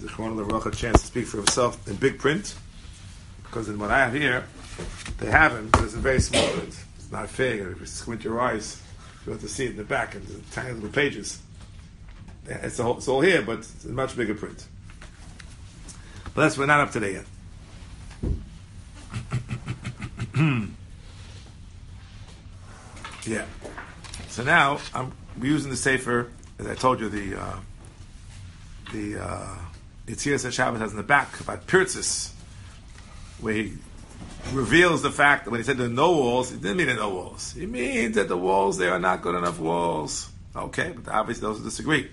the Chron Baruch a chance to speak for himself in big print, because in what I have here, they have him, but it's in very small print. It's not fair. If you squint your eyes, you have to see it in the back and the tiny little pages. It's all, it's all here, but it's in much bigger print. But that's we're not up to yet. yeah. So now I'm using the safer, as I told you, the uh, the uh, Yitzias Shabbos has in the back about Pirtzis, where he reveals the fact that when he said there are no walls, he didn't mean there are no walls. He means that the walls there are not good enough walls. Okay, but obviously those who disagree.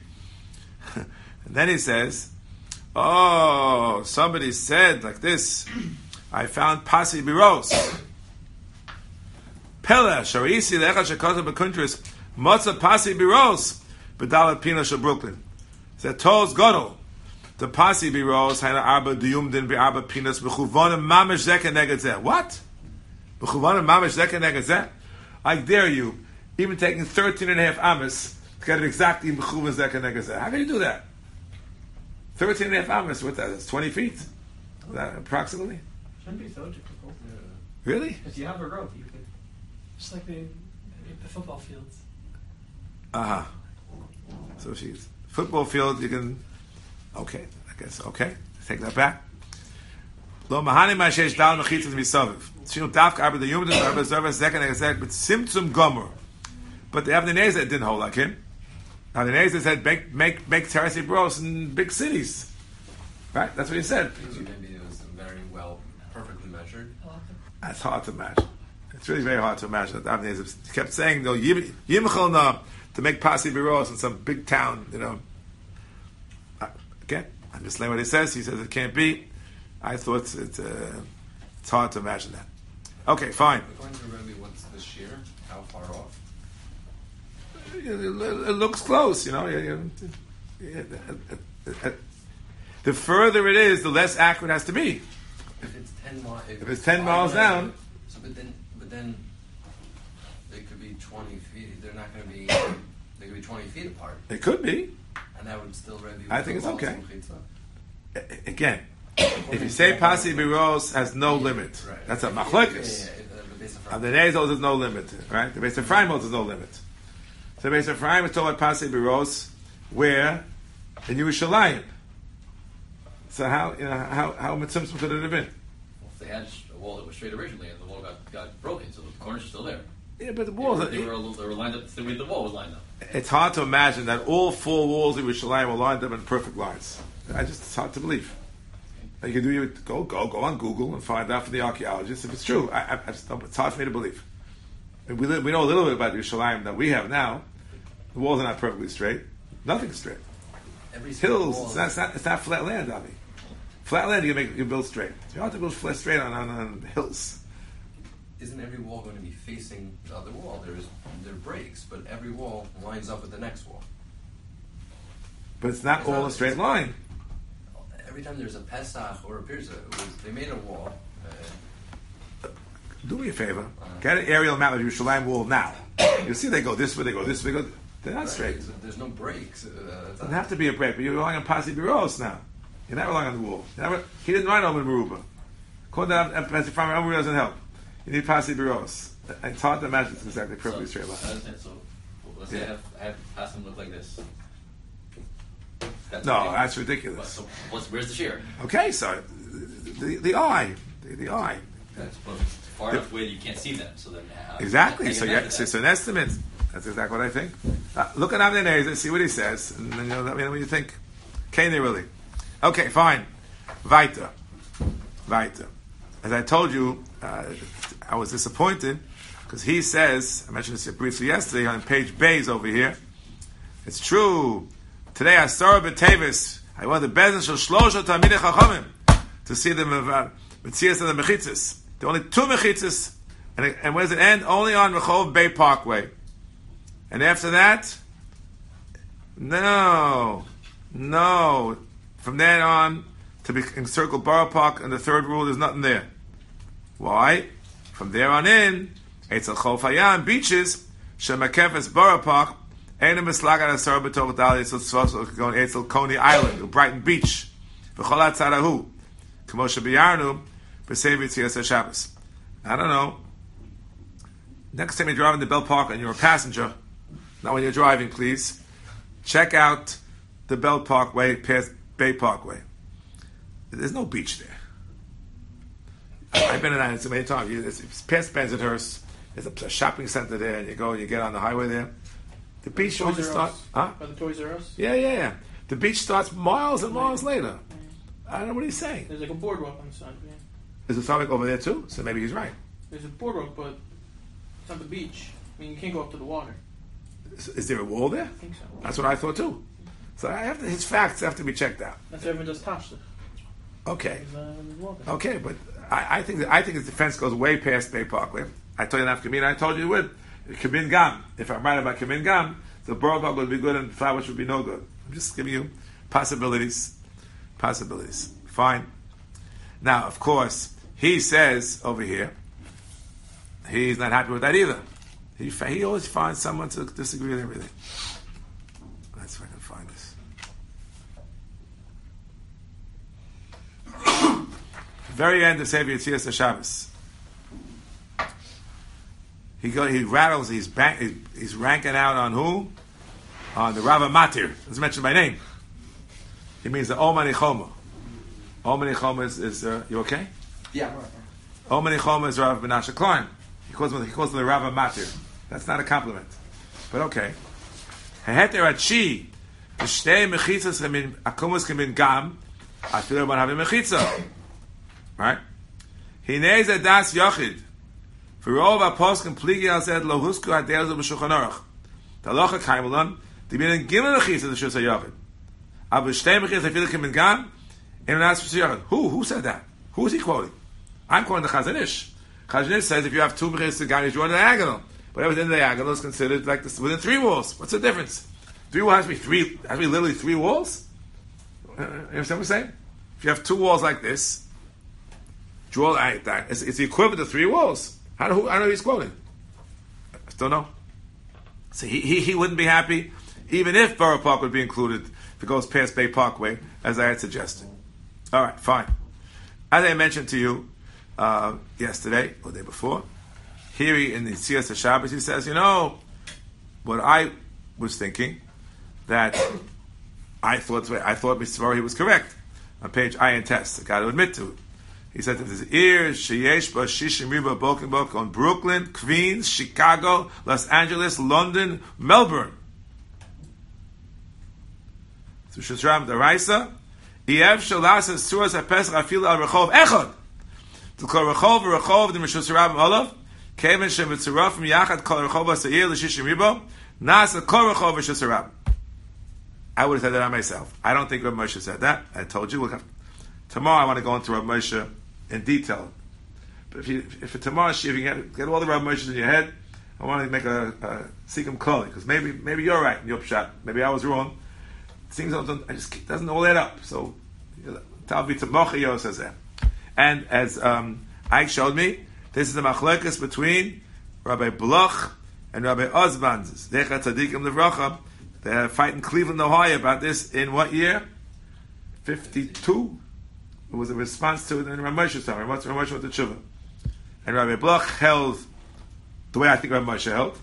and then he says, "Oh, somebody said like this. I found Pasi Biros." Pella, Sharisi, Lecha Shekata Bekuntris, Motza Pasi Biros, Bedala Pina Brooklyn. Said Toz Godel. The Pasi Biros, Haina Arba Diyum Din Bi Arba Pinas, Bechuvonim Mamish Zeka Negazeh. What? Bechuvonim Mamish Zeka Negazeh? I dare you, even taking 13 and a half Amis, to get it exactly in Bechuvon Zeka Negazeh. How can you do that? 13 and a half Amis, what that is? 20 feet? That approximately? Shouldn't be so difficult. Really? If you have a rope, you could. Just like the, the football fields. Uh huh. So she's football field. You can. Okay, I guess. Okay, take that back. Lo mahani ma'ashesh dal mechitzas misaviv. Shinu dafka arba the yumdim arba zerva second exec but simtzum gomer. But the Avnei Nezer didn't hold like him. Now Avnei Nezer said make make make terrace bros in big cities. Right? That's what he said. Maybe it was very well, perfectly measured. That's hard to imagine. It's really very hard to imagine that Avnei Nezer kept saying though yimchel to make pasi biros in some big town. You know. I'm just saying what he says. He says it can't be. I thought it's, uh, it's hard to imagine that. Okay, fine. According to Rebbe, what's the shear? How far off? It, it- it looks close, you know. you- you- yeah, The further it is, the less accurate it has to be. If it's ten miles, If it's 10 miles down- So, but then, but then, it could be twenty feet. They're not going to be. They could be twenty feet apart, It could be. And that would still Rebbe. I think it's okay. A- Again, if you say pasi biros has no limit, Right. that's a machlekes. yeah, yeah, the base of On the Nezos, there's no limit, right? The base of Ephraim there's no limit. So the base of Ephraim is told about Pasi Biros, where in Yerushalayim. So how you know how how mitzvah could it have been? Well, if they had a wall that was straight originally and the wall got, got broken, so the corners are still there. Yeah, but the walls. were, they were, they were lined up the way the wall was lined up. It's hard to imagine that all four walls of Yerushalayim were lined up in perfect lines. I just it's hard to believe. You can do you go go go on Google and find out from the archaeologists if it's true. I, I, I just it's hard for me to believe. And we we know a little bit about Yerushalayim that we have now. The walls are not perfectly straight. Nothing's straight. Every Hills. It's not, it's not, it's not flat land, Avi. Flat land you can make you build straight. You have to build flat straight on, on, on hills. Isn't every wall going to be facing the other wall? There's there are breaks, but every wall lines up with the next wall. But it's not It's all not- a straight line. Every time there's a Pesach or a Pirza, they made a wall. Uh, Do me a favor. Get an aerial map of Yerushalayim wall now. You see they go this way, they go this way. They go, they're not straight. There's, no breaks. Uh, it's doesn't have to be a break, but you're relying on Pasi Biros now. You're not relying on the wall. He didn't write over Maruba. According to Pasi Farmer, doesn't help. You need Pasi Biros. It's hard to imagine it's exactly perfectly straight I line. understand. So let's say I have, I have past them look like this. That's No, okay. that's ridiculous. So what's, where's the shear? Okay, so the, the eye, the, the eye. That's far enough away that you can't see them. So then Exactly. So, yeah, so it's an estimate. That's exactly what I think. Uh, look at Avnei see what he says, and then you'll let me know what you think. Can they really? Okay, fine. Weiter. Weiter. As I told you, uh, I was disappointed because he says, I mentioned this briefly yesterday on page Bays over here. It's true. Today I saw B'Tevis. I went to Bezin Shel Shlosha Talmidei Chachamim to see the uh, Metzias and the Mechitzas. There are only two Mechitzas, and, and where does it end? Only on Rehov Bay Parkway. And after that, no, no. From then on to be encircle Borough Park and the third rule, there's nothing there. Why? From there on in, Eitzel Chof Hayam beaches, Shemakefes Park, Ain't a mislag on a Sarah Dali, so it's Coney Island, Brighton Beach. V'chol atzarahu. Kamo shebiyarnu. B'sev Yitzias Shabbos. I don't know. Next time you're driving to Bell Park and you're a passenger, not when you're driving, please, check out the Belt Parkway, past Bay Parkway. There's no beach there. I've been in that so many times. You- It's, it's past Bensonhurst. There's a, a shopping center there, and you go and you get on the highway there. The beach Toys only starts. Huh? By the Toys R Us. Yeah, yeah, yeah. The beach starts miles and miles later. I don't know what he's saying. There's like a boardwalk on the side. Yeah. Is there something over there too? So maybe he's right. There's a boardwalk, but it's not the beach. I mean, you can't go up to the water. Is, is there a wall there? I think so. That's what I thought too. So I have to, his facts have to be checked out. That's why everyone does touch. Okay, uh, okay, but I, I think that, I think the defense goes way past Bay Parkway. I told you enough Kamin. I told you it would. Kamin Gam. If I'm right about Kamin Gam, the borough park would be good and Flatbush would be no good. I'm just giving you possibilities. Possibilities. Fine. Now, of course, he says over here, he's not happy with that either. He, he always finds someone to disagree with everything. Let's see if I can find this. Very end of Sefer Yitzias Shabbos. He go, he rattles. He's, bang, he's he's ranking out on who? On the Rava Matir. It's mentioned by name. He means the Omani Choma. Omani Choma is, is uh, you okay? Yeah. Omani Choma is Rav Menashe Klein. He calls him he calls him the Rava Matir. That's not a compliment, but okay. Heter atchi, the shtei mechitzas kemin akumus kemin gam, afilu man havim mechitza. Right? Hinei ze das yochid. For rov aposkim pligi al zed lo husku adel zu b'shulchan aruch. The halacha kaimelon, the bin gimel mechitza the shus yochid. Aber shtei mechitzas afilu kemin gam, in an aspect yochid. Who who said that? Who is he quoting? I'm quoting the Chazon Ish. Chazanish says if you have two mechitzas gam, you draw a diagonal. But within the diagonal is considered like this within three walls. What's the difference? Three walls has to be three has to be literally three walls. You understand what I'm saying? If you have two walls like this, draw that. It's, it's the equivalent to three walls. How do who, I don't know who he's quoting? I still know. So he, he, he wouldn't be happy, even if Borough Park would be included if it goes past Bay Parkway, as I had suggested. All right, fine. As I mentioned to you uh, yesterday or the day before, here he, in the Siyas Shabbos, he says, you know, what I was thinking, that I thought I thought Mr. he was correct. On page I and test, I got to admit to it. He said that his ears, Sheyesh Ba Shishim Riba Boken Book on Brooklyn, Queens, Chicago, Los Angeles, London, Melbourne. So Shazram Daraisa, Iev Shalas Suras HaPesach Afil Al Rechov Echad. To call Rechov Rechov the Mishus Rabim Olav, Kevin Shem Mitzurafim Yachad Kol Rechov Asayir L'Shishim Ribo, Nasa Kol Rechov Mishus Rabim. I would have said that on myself. I don't think Rav Moshe said that. I told you. We'll have, tomorrow I want to go into Rav Moshe in detail. But if you, if for tomorrow, if you get, get all the Rav Moshes in your head, I want to make a, a Sikkim Klali, because maybe maybe you're right in your shot. Maybe I was wrong. Things don't, I just it doesn't all add up. So says that. And as um, Ike showed me, this is the machlekas between Rabbi Bloch and Rabbi Osban. Zecha Tzadikim Levracha. They had a fight in Cleveland, Ohio about this in what year? 52. It was a response to it in Ramosha's time. Ramosha Ramosha went to Tshuva. And Rabbi Bloch held the way I think Rabbi Moshe held.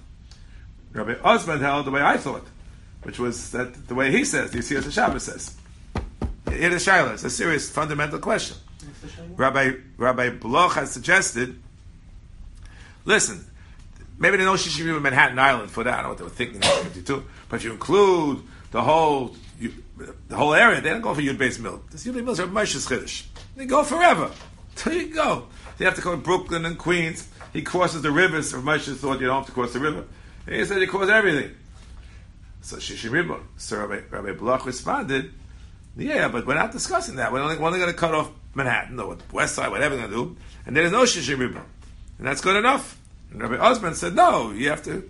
Rabbi Osman held the way I thought, which was that the way he says, you see as the Shabbos says. It is Shiloh. It's a serious fundamental question. Rabbi Rabbi Bloch has suggested. Listen, maybe they know Shishim in Manhattan Island for that. I don't know what they were thinking. in 52. But if you include the whole you, the whole area, they don't go for Yud Base Mill. This Yud Base Mill is Moshe's Chiddush. They go forever. There you go. They have to go to Brooklyn and Queens. He crosses the rivers. Rabbi Moshe thought you don't have to cross the river. He said he crossed everything. So Shishim Ribbon. So Rabbi, Rabbi Bloch responded, yeah, but we're not discussing that. We're only, only going to cut off Manhattan or the West Side, whatever we're going to do. And there's no Shishim Ribbon. And that's good enough. And Rabbi Osman said, no, you have to,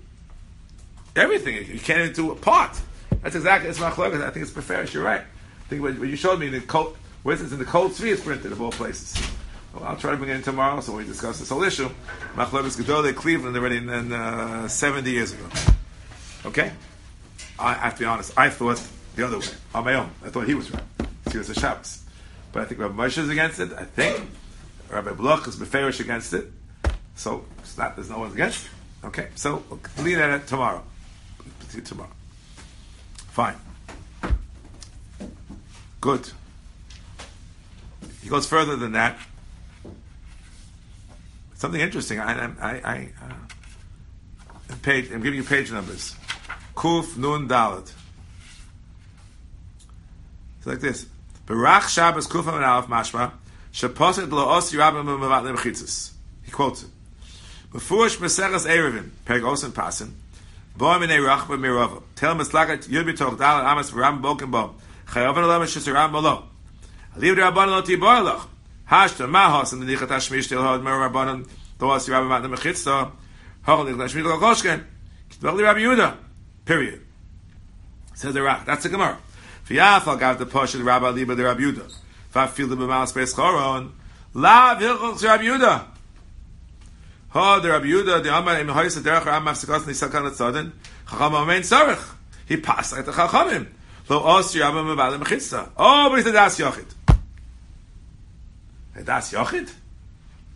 everything. You can't even do a part. That's exactly, it's machlokas. I think it's preferred. You're right. I think what, you showed me the cold, where it's in the cold three is printed of all places. Well, I'll try to bring it in tomorrow so we discuss this whole issue. Machlokas Gedolei, Cleveland, already in, uh, 70 years ago. Okay? I, have to be honest. I thought the other way. On my own. I thought he was right. He was a Shabbos. but I think Rabbi Moshe is against it. I think Rabbi Bloch is beferish against it. So it's not. There's no one against. it. Okay, so we'll leave that at tomorrow. See you tomorrow. Fine. Good. He goes further than that. Something interesting. I, I, I, uh, page. I'm giving you page numbers. Kuf Nun Dalet. It's like this. Barach Shabbos Kuf Nun Aleph Mashma Mevat Lebechitzis. He quotes it. Peg Osen. Boim in Rachba Mirova. Tell Mislagat Yud B'Toch Dalet Amas Ram Boken Bo. Chayavan Olam Shesiram Molo. Aliv Rabban Lo Tibor Loch. Hashta Mahos and the Nichat Hashmish Til Hod Mer Rabbanon Lo Os Yirabim Mevat Lebechitzis. Hochel Nichat Hashmish Lo Koshken. Kitbach Li Rabbi Yehuda. Period. Says the Rach. That's the Gemara. V'yafal gav the Posh the Rabbi Liba the Rabbi Yehuda. V'afil the B'mal Space Choron. La Vilchol Rabbi Yehuda. Ha the Rabbi Yehuda the Amar Im Hoysa Derech Ram Mafsikos Nisal Kan Tzadin. Chacham Amein Tzarech. He passed like the Chachamim. Lo Os Yirabim Mevalim Mechitzah. Oh, but he said Das Yochid. Das Yochid?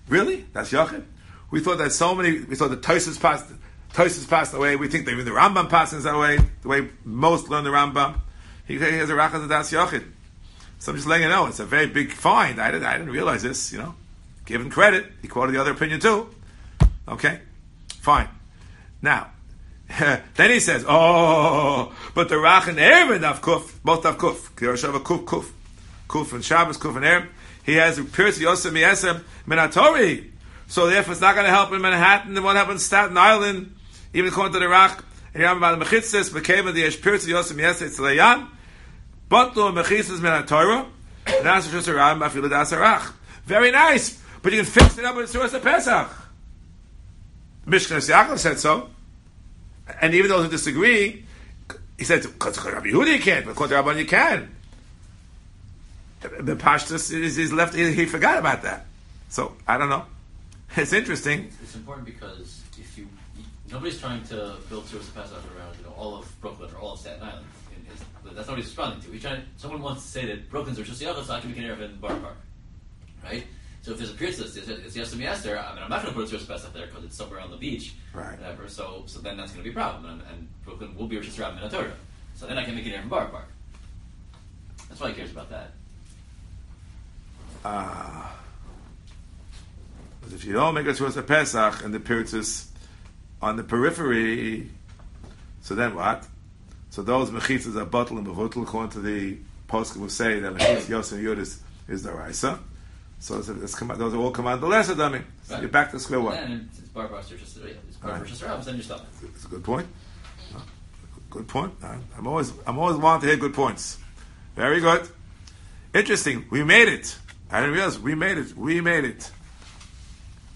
Really? Das Yochid? We thought that so many, we thought the Tosis passed, Tosis passed away. We think that even the Rambam passes that way, the way most learn the Rambam. He, he has a Rachas of Das Yochid. So I'm just letting you know, it's a very big find. I didn't, I didn't realize this, you know. Give him credit. He quoted the other opinion too. Okay? Fine. Now, then he says, oh, but the Rach and Erevin of Kuf, both of Kuf, Kirashava Kuf, Kuf, Kuf and Shabbos, Kuf and Erevin, he has Pirsi Yosem Yesem Minatori. So therefore it's not going to help in Manhattan, it won't help in Staten Island, even according to the Rach, Yam Bal Mechitzes, became the Yesh Pirsi Yosem Yesem Tzelayan, Botlu Mechitzes Minatora, and that's just a Ram Bafila Das Arach. Very nice, but you can fix it up with Suras of Pesach. Mishkan Yaakov said so. And even those who disagree, he said, because Rabbi Yehuda you can't, but according to Rabban you can. The Pashtus is, is left, he, he forgot about that. So, I don't know. It's interesting. It's important because if you, nobody's trying to build of Pesach around you know all of Brooklyn or all of Staten Island. That's not what he's responding to. He's trying. Someone wants to say that Brooklyn's Rosh Hashanah, so I can make an Erev in Bar Park, right? So if there's a pierce list, it's, it's yes yes there. I mean, I'm not going to put a of Pesach there because it's somewhere on the beach, Right. Whatever. So, so then that's going to be a problem, and, and Brooklyn will be Rosh Hashanah in Torah. So then I can make it in Bar Park. That's why he cares about that. Uh, but if you don't make a of Pesach and the Pirtus on the periphery, so then what? So those mechitzas are bottle and bevutal, according to the post will say that mechitz Yosef Yud is, is the Raisa. So it's, it's, those are all command the lesser dummy. So Right. you're back to square one. Then it's Bar Park Rosh Hashanah. It's Bar Right. Rosh Hashanah. Then you're stuck. It's a good point. Good point. I'm always I'm always wanting to hear good points. Very good. Interesting. We made it. I didn't realize we made it. We made it.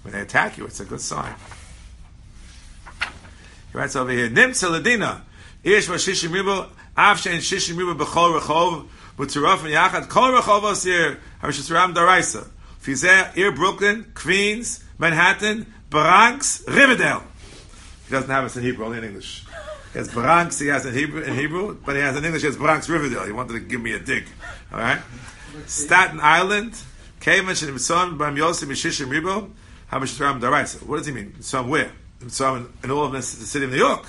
When they attack you, it's a good sign. He writes over here, Nimtza Ladina, Ish wa shishim ribu b'chol rechov, b'tzuraf and yachad, kol rechov osir, Harishis Ram Daraisa. Fizeh, Ir Brooklyn, Queens, Manhattan, Bronx, Riverdale. He doesn't have it in Hebrew, only in English. He has Bronx, he has in Hebrew, in Hebrew, but he has in English, he has Bronx, Riverdale. He wanted to give me a dig. Alright? Staten Island, Kavan Shin Mitzvah, Bam Yosef, Mishishim Ribo, Daraisa. What does he mean? Somewhere. Mitzvah in all of the city of New York.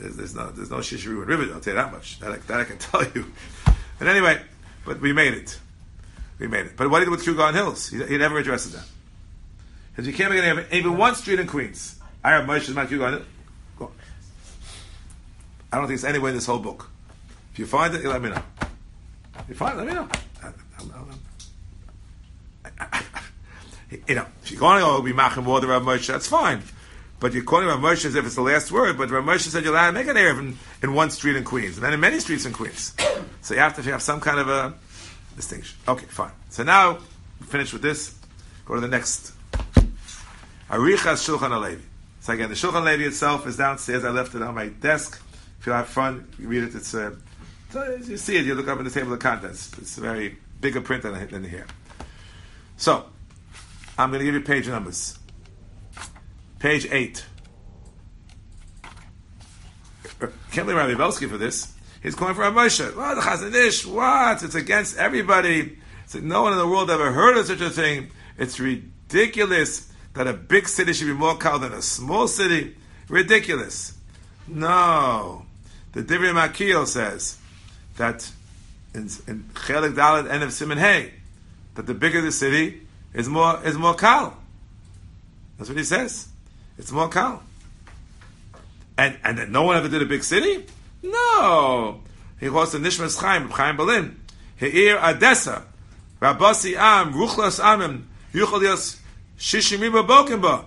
There's, there's no, there's no Shishiru in Riverdale, I'll tell you that much. That, I- that I can tell you. And anyway, but we made it. We made it. But what did he do with Garden Hills? He, he never addresses that. Because you can't make any, even one street in Queens. I have Moshe's Mount Kew Garden Hills. I don't think it's anywhere in this whole book. If you find it, let me know. If you find it, let me know. I- I'm- you know, if you're going to go be Machem Water Rav Moshe, that's fine. But you're quoting Rav Moshe as if it's the last word, but Rav Moshe said you're allowed to make an Erev in, in one street in Queens, and then in many streets in Queens. So you have to have some kind of a distinction. Okay, fine. So now, finish with this. Go to the next. Arichas Shulchan Alevi. So again, the Shulchan Alevi itself is downstairs. I left it on my desk. If you have fun, you read it. It's uh, you see it. You look up in the table of contents. It's a very bigger print than, than here. So, I'm going to give you page numbers. Page 8. Can't blame Rabbi Belsky for this. He's calling for a Moshe. What, the Chazon Ish, what? It's against everybody. So no one in the world ever heard of such a thing. It's ridiculous that a big city should be more kal than a small city. Ridiculous. No. The Divri Makil says that in, in Chelik Dalet and of Simon Hay, that the bigger the city is more is more kal. That's what he says. It's more kal. And and no one ever did a big city? No. He was the Nishmas Chaim, Chaim Berlin. Heir Adessa, Rabasi Am, Ruchlas Amim, Yuchalios Shishimim Bokenba.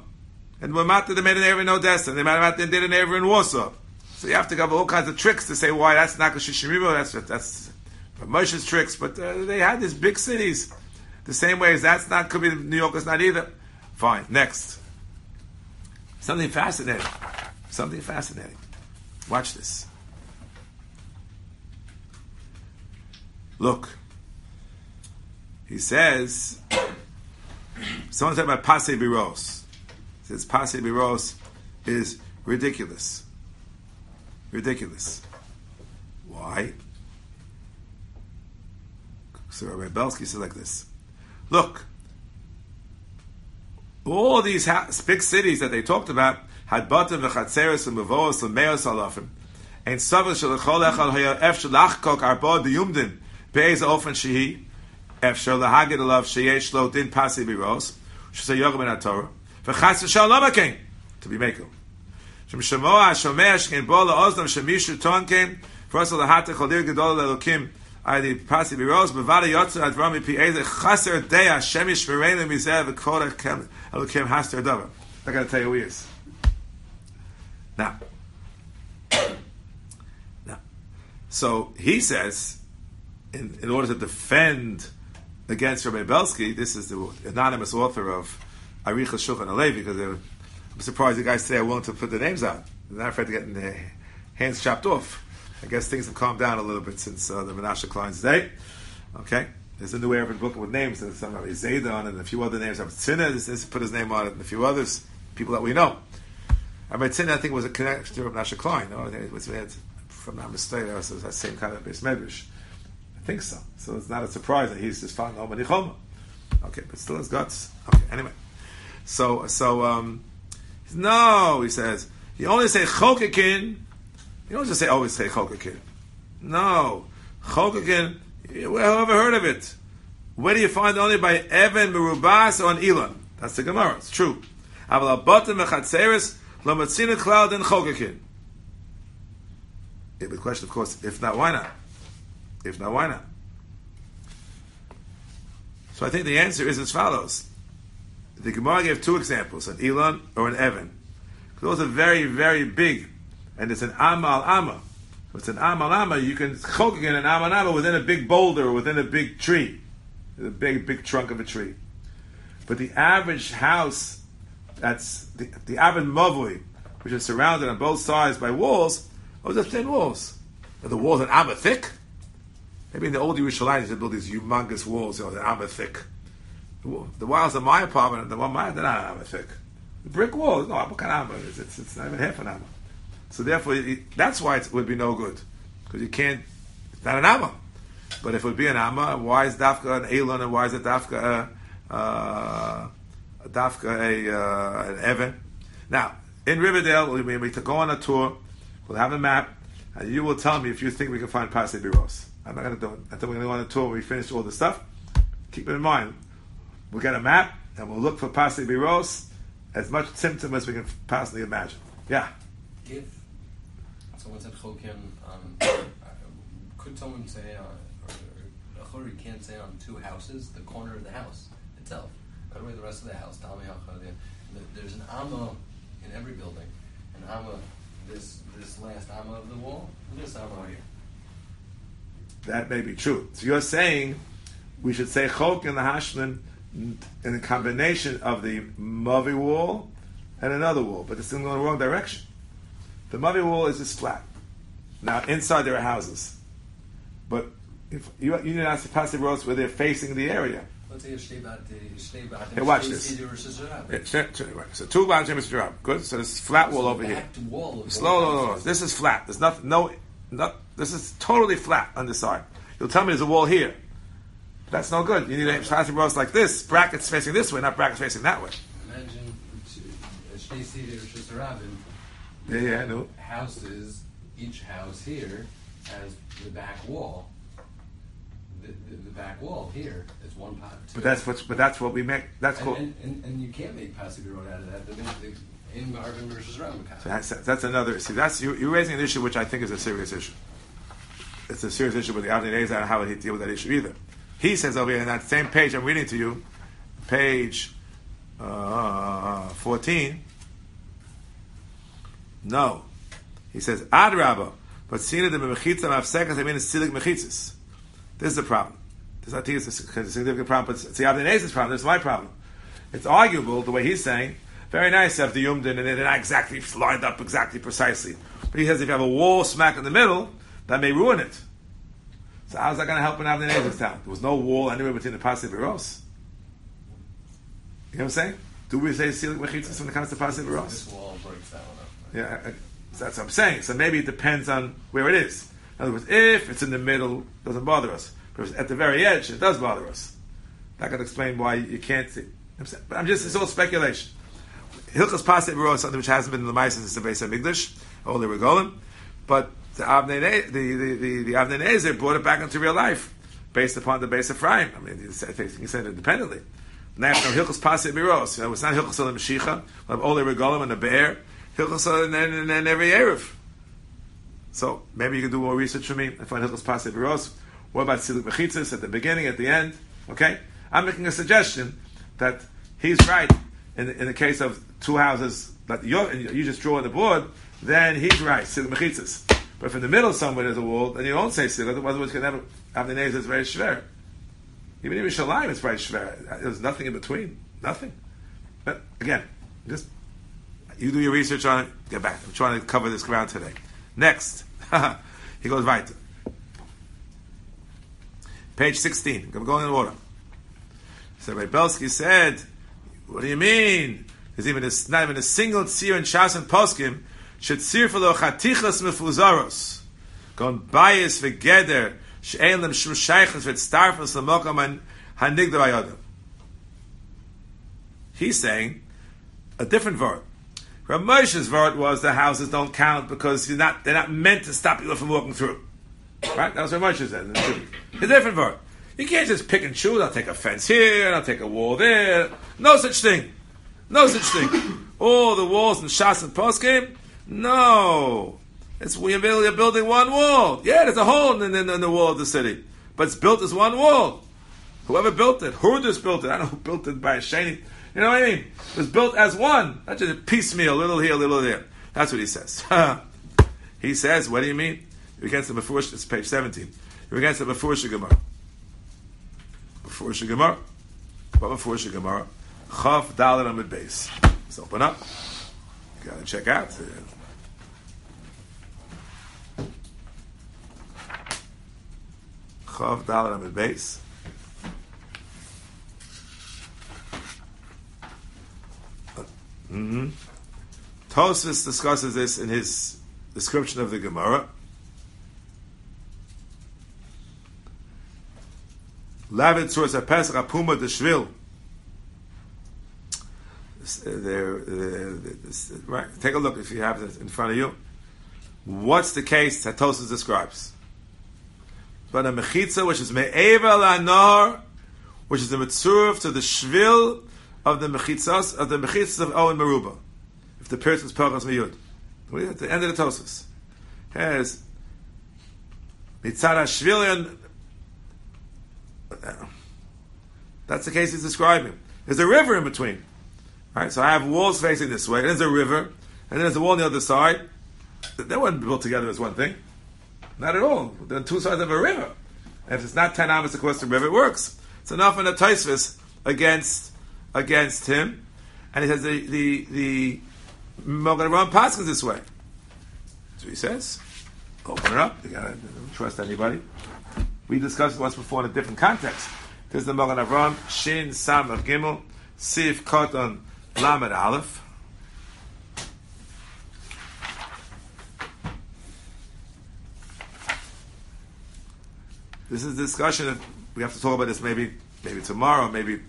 And when Mata they made an in Odessa, and they made they did an error in Warsaw. So you have to go all kinds of tricks to say why that's not Shishimibo, that's that's Moshe's tricks, but uh, they had these big cities. The same way as that's not could be New York is not either. Fine. Next. Something fascinating. Something fascinating. Watch this. Look. He says someone said about Pase Biros. He says Pase Biros is ridiculous. Ridiculous. Why? So Rabbi Belsky says like this. Look, all these ha- big cities that they talked about had batim v'chatzeres and mevoos and meos alafim. And savas shalachol echal haya ef shalachkok arba diyumdin be'ez ofen shehi ef shalahagid alav sheyesh lo din pasi biros shesay yogam in HaTorah v'chas v'shal lamakein to be mekel. Shem shemoa shomea shkein bo la'ozdam shemishu ton kein v'rasal lahatach chodir gedol le'elokim I the pasi biros bevada yotzer ad rami pi eze chaser dea shemish v'reinu mizeh v'koda elokim haster davar. I gotta tell you who he is. Now, now, so he says, in, in order to defend against Rabbi Belsky, this is the anonymous author of Aricha Shulchan Alevi, because I'm surprised the guys today are willing to put their names out. They're not afraid to get their hands chopped off. I guess things have calmed down a little bit since uh, the Menashe Klein's day. Okay, there's a new Arabic book with names. There's some Rabbi Zayda and a few other names. Rabbi Tzina, this put his name on it, and a few others, people that we know. Rabbi Tzina, I think, was a connection to Rabbi Klein. No, it was from not mistaken, it was the same kind of base medrash. I think so. So it's not a surprise that he's just found Omani Choma. Okay, but still has guts. Okay, anyway. So, so, um, no, he says, you only say chokakin you don't just say always say chokakin. No. Chokakin, whoever heard of it? Where do you find only by Evan, Merubas, on Elon? That's the Gemara. It's true. Aval abotim mechatzeres lo matzina cloud and chokakin. The question, of course, if not, why not? If not, why not? So I think the answer is as follows. The Gemara gave two examples, an Elon or an Evan. Those are very, very big and it's an amal ama. It's an amal ama. you can chok again an amal ama within a big boulder within a big tree, a big big trunk of a tree. But the average house, that's the, the average mavui, which is surrounded on both sides by walls, those are thin walls. Are the walls an amma thick? Maybe in the old Jewish Yerushalayim they build these humongous walls, you know, they're thick. The, walls of my apartment, the one my, they're not amma thick. The brick walls, no, what kind of amma? It's, it's, it's not even half an amma. So therefore, that's why it would be no good because you can't. It's not an amma. But if it would be an amma, why is dafka an elon and why is it dafka a, uh, dafka a uh, an evan? Now in Riverdale, we we to go on a tour. We'll have a map, and you will tell me if you think we can find Pase Biros. I'm not going to do it until we're going to go on a tour. When we finish all the stuff. Keep it in mind. We'll get a map and we'll look for Pase Biros as much symptom as we can possibly imagine. Yeah. Someone said chokin. Um, could someone say, uh, or, or, can't say on two houses, the corner of the house itself? By the way, the rest of the house, there's an amma in every building, an amma, this this last amma of the wall, this amma here. That may be true. So you're saying we should say chok in the hashman in a combination of the mavi wall and another wall, but it's in the wrong direction. The Mavi wall is just flat. Now inside there are houses, but if you you didn't ask the passive roads where they're facing the area. Hey, watch this. So two Mr. Good. So this flat wall over here. Slow, slow, slow. This is flat. There's nothing. No, not. This is totally flat on the side. You'll tell me there's a wall here. That's no good. You need a Passive roads like this, brackets facing this way, not brackets facing that way. Imagine a Shnei Seder Rosh Hashanah, Yeah, yeah, no. houses, each house here has the back wall. The, the, the back wall here is one pot. two. But that's what. But that's what we make. That's and, cool. and, and, and you can't make Pasig Road out of that. The, the, in Marvin versus Rambam. So that's, that's another. See, that's you, you're raising an issue which I think is a serious issue. It's a serious issue with the Avnei Nezer and how would he deal with that issue either. He says over here in that same page I'm reading to you, page uh, 14. No, he says Ad Rabba, but seen the mechitza mafsekas. I mean, it's silik mechitzas. This is the problem. This I think is a significant problem, but it's the Avnei Nezer's problem. This is my problem. It's arguable the way he's saying. Very nice to the Yumdin, and they're not exactly lined up exactly precisely. But he says if you have a wall smack in the middle, that may ruin it. So how's that going to help in Avnei Nezer's town? There was no wall anywhere between the Pasig and Eros. You know what I'm saying? Do we say Silik Mechitzas when it comes to Pasig and Eros? This wall breaks that one up. Yeah, that's what I'm saying. So maybe it depends on where it is. In other words, if it's in the middle, it doesn't bother us. But at the very edge, it does bother us. That could explain why you can't see. But I'm just, it's all speculation. Hilchas Pasik V'ro is something which hasn't been in the Mice since the base of Migdash, all the Regolim. But the Avnei Ne- the, the, the, the Avnei Nezer brought it back into real life based upon the base of Ephraim. I mean, said, he said it independently. Now, Hilchas V'ro, you know, it's not Hilchas Olam Mashiach, we have the Regolim and the Bear, Hilchas and then, and every Erev. So maybe you can do more research for me and find Hilchas Pasik V'ros. What about Silik Mechitzis at the beginning, at the end? Okay? I'm making a suggestion that he's right in, in the case of two houses that you're, you just draw on the board, then he's right, Silik Mechitzis. But if in the middle somewhere there's a wall, then you don't say Silik, otherwise you can never have the names that's very schwer. Even in Shalim, it's very schwer. There's nothing in between. Nothing. But again, just you do your research on it, get back. I'm trying to cover this ground today. Next. he goes right. Page 16. I'm going in the order. So Ray Belsky said, What do you mean? There's even a, not even a single tzir in Shas and Poskim should tzir for lo chatichas mefuzaros. Gon bias v'geder she'en lem shum shaychas v'tztarfus l'mokam hanigdav ayodam. He's saying a different word. Rav Moshe's word was the houses don't count because you're not, they're not meant to stop you from walking through. Right? That's what Moshe said. It's a different word. You can't just pick and choose. I'll take a fence here, and I'll take a wall there. No such thing. No such thing. All the walls and shots and Poskim? No. It's we're building one wall. Yeah, there's a hole in, in, in the wall of the city. But it's built as one wall. Whoever built it, Hurdus built it. I don't know who built it by a shiny. You know what I mean? It was built as one. Not just a piecemeal, little here, little there. That's what he says. he says, what do you mean? You're against the Mefurish, it's page 17. You're against the Mefurish Gemara. Mefurish Gemara. What Mefurish Gemara? Chav Dalet Amid Base. Let's open up. You gotta check out. Chav Dalet Amid Base. Mm-hmm. Tosfos discusses this in his description of the Gemara. Lavid source of Pesach Apuma de Shvil. Right. Take a look if you have it in front of you. What's the case that Tosfos describes? But a mechitza, which is me'eva la'nor, which is the mitzurv to the shvil of the mechitzas of the mechitzas of Owen Meruba. If the person's pelchas miyud, at the end of the Tosfos has mitzara shvilion. That's the case he's describing. There's a river in between, right? So I have walls facing this way, there's a river, and then there's a wall on the other side. They weren't built together as one thing, not at all. They're two sides of a river. And if it's not ten amas across the river, it works. It's enough in a Tosfos against against him, and he says the the the Mogan Paskins this way. So he says, open it up. You gotta trust anybody. We discussed once before in a different context. There's the Mogan Avram Shin Samach Gimel Sif Koton Lamed Aleph. This is a discussion of we have to talk about this maybe maybe tomorrow, maybe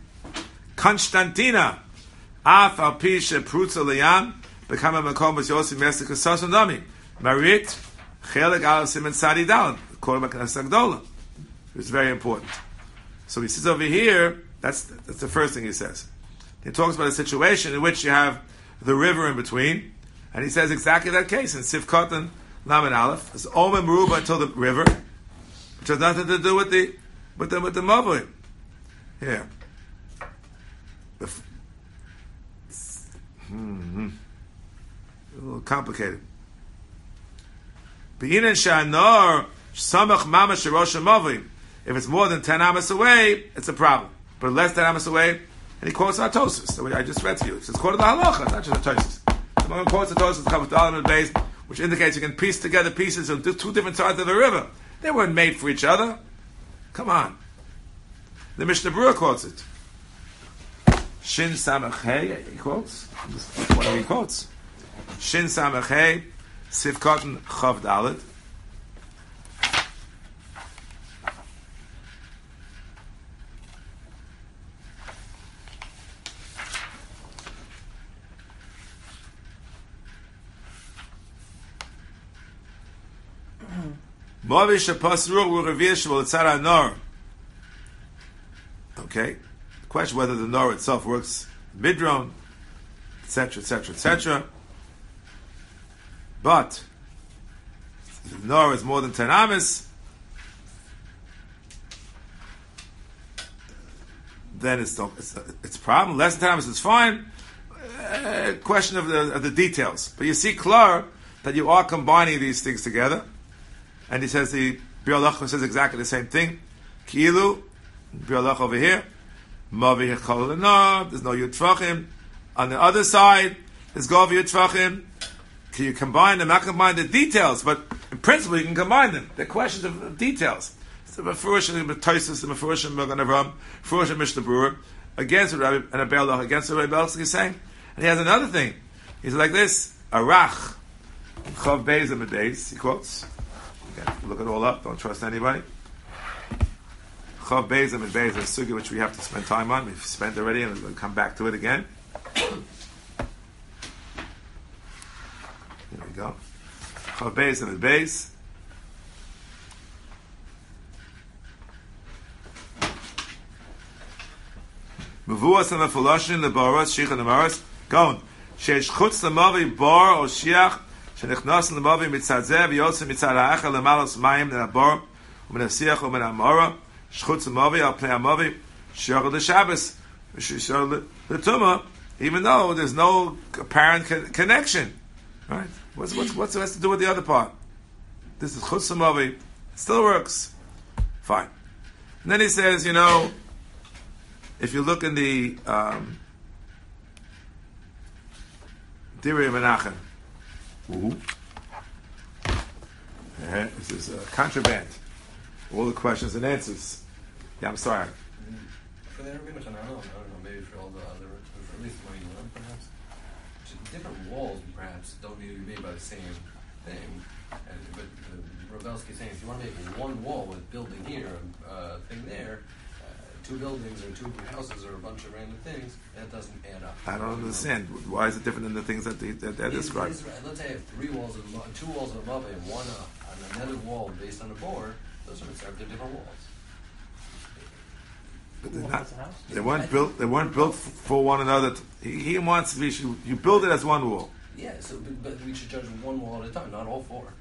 Constantina. Af al pisha prutza liyam become a makom was yosim mesik sasun nami. Marit chelik al simen sadi dal. Kol maknas agdola. It's very important. So he says over here, that's that's the first thing he says. He talks about a situation in which you have the river in between, and he says exactly that case in Sifkot and Laman Aleph. It's Omer Meruba until the river, which has nothing to do with the with the with the Mavoi. Here. The f- hmm, little complicated. If it's more than 10 amas away, it's a problem. But less than amas away, and he quotes Atosis, so I just read to you. He says, quote the halacha, not just Atosis. Someone quotes Atosis, comes with the base, which indicates you can piece together pieces of two different sides of the river. They weren't made for each other. Come on. The Mishnah Berurah quotes it. Shin Samach he quotes. What he quotes? Shin Samach Hey, Sivkotten Chav Dalet. Movi Shapasru will reveal Shvolitzara Nor. Okay? The question whether the Nor itself works midron, etc., etc., etc. But the Nor is more than 10 amis, then it's, it's, it's a problem. Less than 10 amis is fine. Uh, question of the, of the details. But you see clear that you are combining these things together. And he says the Bialach says exactly the same thing. Kilu, Bialach over here. Mavi there's no Yud On the other side, there's Gov Yud Can you combine them? Not combine the details, but in principle you can combine them. They're questions of details. So the Mefurish and the the Mefurish and and Mishnah Berurah, against Rabbi and a against what Rabbi is saying. And he has another thing. He's like this, Arach, Chav Beis and he quotes. Again, look it all up. Don't trust anybody. Chav Beis and is a sugi which we have to spend time on. We've spent already, and we'll come back to it again. There we go. Chav base and his base. Mavuas and the Fulashin, the Baras, Sheikh and the Maras, Gaon. Sheish Chutz Lamavi Bar or Shiach, Shenichnas Lamavi Mitzad Zev, Yosef Mitzad Ha'acha, Lamalos Mayim, Nen Abar, Umen HaSiach, Umen HaMara, Shchutz Lamavi, Al Pnei HaMavi, Shiach the Shabbos, Shiach the Tumah, even though there's no apparent connection. Right? What's, what's, what's it has to do with the other part this is it still works fine and then he says you know if you look in the um, Diri Menachem Ooh. Uh, this is uh, contraband. All the questions and answers. Yeah, I'm sorry. For the Arabic, I don't know, I don't know, maybe for all the other, for at least 21 perhaps. Different walls, perhaps, don't need to be made by the same thing. And, but uh, Robelski is saying if you want to make one wall with building here, a uh, thing there, two buildings or two houses or a bunch of random things, that doesn't add up. I don't understand. Why is it different than the things that they, that they're described? Let's say I have three walls, of, two walls above and one uh, on another wall based on a board. Those are they're different walls. But they're not. They weren't built. They weren't built for one another. He, he wants to be. You build it as one wall. Yeah. So, but, but, we should judge one wall at a time, not all four.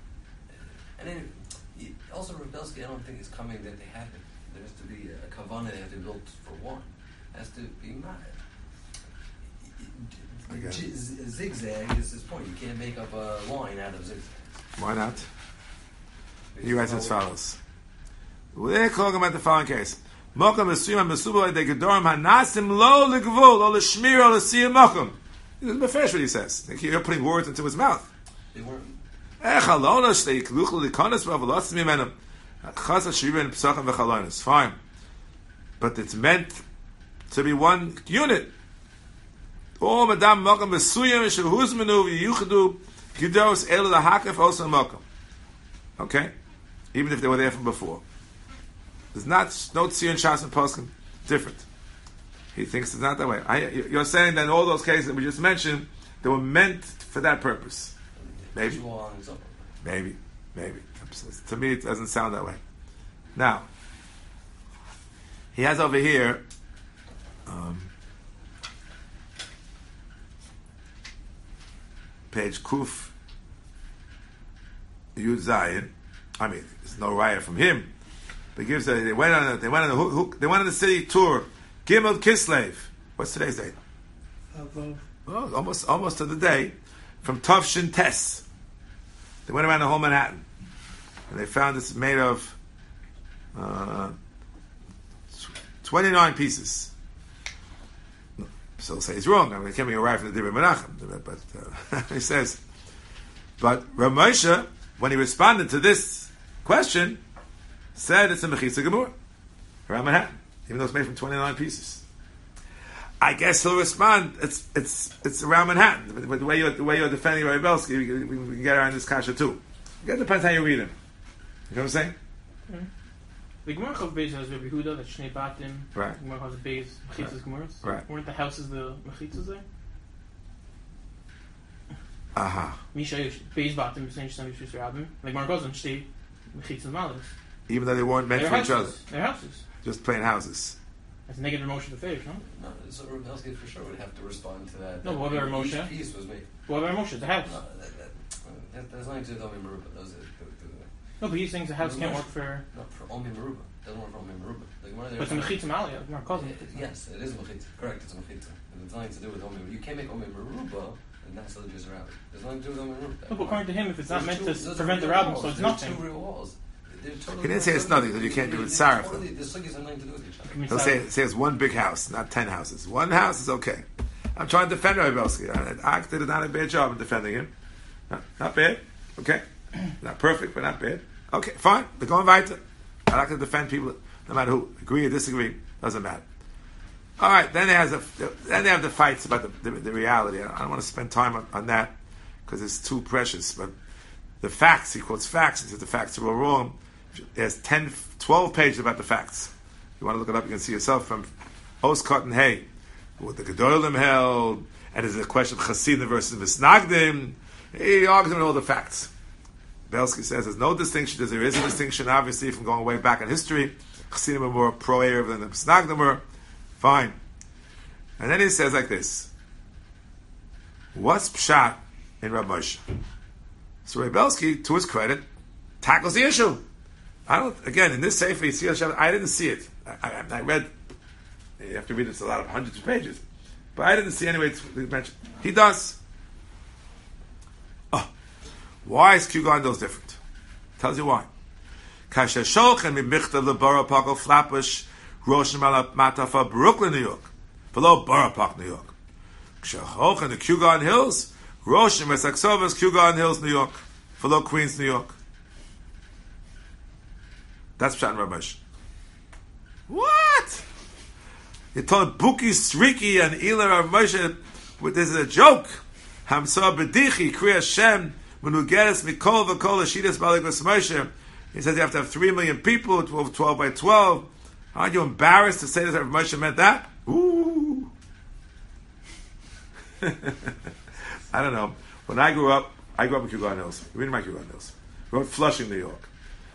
And then also Rebelski, I don't think is coming that they have it there has to be a kavana they have to build for one. It has to be mad. Zigzag is his point. You can't make up a line out of zigzags. Why not? He writes as follows. They're talking about the following case. Mokum esuyim mesubo de gedorim hanasim lo legvul lo l'shmir lo l'siyim mokum. This is Mefesh what he says. You're putting words into his mouth. They weren't. Ech alona shtei kluchel likonis v'avolosim imenim. Fine. But it's meant to be one unit. All madam makam besuyim shehuzmenu v'yuchadu gidos el lahakef also makam. Okay? Even if they were there from before. There's not no tzir and shas and poskim different. He thinks it's not that way. I, you're saying that in all those cases that we just mentioned, they were meant for that purpose. Maybe, Visual on its own. maybe, maybe. To me, it doesn't sound that way. Now, he has over here. Um, page Kuf Yud Zayin. I mean, there's no riot from him. He gives a, they went on a, they went on a, who, who, they went on the city tour. Gimel Kislev. What's today's date? Uh, Oh, almost almost to the day from Tufshin Tess. They went around the whole Manhattan, and they found this made of uh, twenty nine pieces. So say he's wrong. I mean, it can't be arrived from the Menachem, but uh, he says. But Rav Moshe, when he responded to this question, said it's a Mechitza Gemur around Manhattan, even though it's made from twenty nine pieces. I guess he'll respond. It's it's it's around Manhattan. But the way you're the way you're defending Rabbi Belsky, we, can- we can get around this kasha too. It depends how you read him. You know what I'm saying? Mm-hmm. The Gemara Chav Beis has Rabbi Yehuda, the Shnei Batim. Right. The Gemara has Beis, Mechitzas Gemaras. Right. Weren't the houses the Mechitzas there? Aha. Misha Beis Batim, B'Sein Shem Yishus Rabbim. The Gemara goes on Shtei Mechitzas Malas. Even though they weren't meant They're for each other, houses. They're houses. just plain houses. That's a negative emotion to Feish, no? No, so Rubelski for sure would have to respond to that. No, that what about each Moshe? piece was made. What about emotion? It's a house. No, that, that, that, there's nothing to do with Omi Maruba. Those are, the, the, No, but he's saying the house can't work for. not for Omi Maruba. Doesn't work for Omi Maruba. The Gemara there But it's a is- Mechitza Malia. The Gemara calls Uh, it. Yes, it is a mechitza. Correct, it's a mechitza. And it's nothing to do with Omi. You can't make Omi Maruba and not sell the Jews around. There's nothing to do with Omi Maruba. No, but according to him, if it's not meant two- to prevent the real rabbin, walls. so it's There's nothing. two real walls. They're totally He didn't say it's nothing, that you can't do it They're saraf. totally- The sugyas have nothing to do with each other. I mean, He'll so- say, say it's one big house, not ten houses. One house is okay. I'm trying to defend Rabbi Belsky. I I did not a bad job in defending him. Not, not bad. Okay. Not perfect, but not bad. Okay, fine. We're going weiter. I like to defend people, no matter who. Agree or disagree, doesn't matter. All right, then they has a, then they have the fights about the, the, the reality. I don't want to spend time on, on that because it's too precious. But the facts, he quotes facts. He says the facts are all wrong. There's 10, 12 pages about the facts. You want to look it up, you can see yourself from Oskot and Hay, what the Gedolim held, and there's a question of Chassidim versus Misnagdim. He argues all the facts. Belsky says there's no distinction. There is a distinction, obviously, from going way back in history. Chassidim are more pro-eruv than the Misnagdim were. Fine. And then he says like this. What's Pshat in Rav Moshe? So Belsky, to his credit, tackles the issue. I don't. Again, in this sefer, you see, I didn't see it. I, I, I read. You have to read. It's a lot of hundreds of pages, but I didn't see anyway. It's mentioned. He does. Oh, why is Kew Gardens different? Tells you why. Kasher Shulchan mibichta lebara pakol Flatbush rosh matafa Brooklyn, New York, below Borough Park, New York. Kshachoch in the Kew Garden Hills, Rosh Mesaksovas, Kew Garden Hills, New York, below Queens, New York. That's Pshat and Ramesh. What? You told Buki, Sriki, and Ela Ramesh, this is a joke. Hamsa Bedichi, Kriya Shem, Menugeres Mikol V'Kol Ashidas Balikos Moshe. He says you have to have 3 million people, 12, 12 by 12. Aren't you embarrassed to say that Rav Moshe meant that? Ooh. I don't know. When I grew up, I grew up in Kew Garden Hills. You read my Kew Garden Hills. Grew up in Flushing, New York.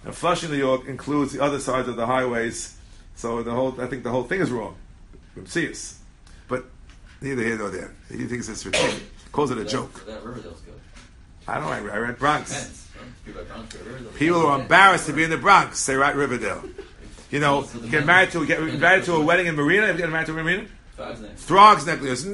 And Flushing, New York includes the other sides of the highways. So the whole, I think the whole thing is wrong. Sears. But neither here nor there. He thinks it's ridiculous. Calls it a That- joke. That Riverdale's good. I don't know. I read Bronx. People at Bronx go to Riverdale. People are embarrassed to be in the Bronx. They write Riverdale. You know, get married to get married to a wedding in Marina. Have you get married to a Marina? Frogs next. Frogs necklace.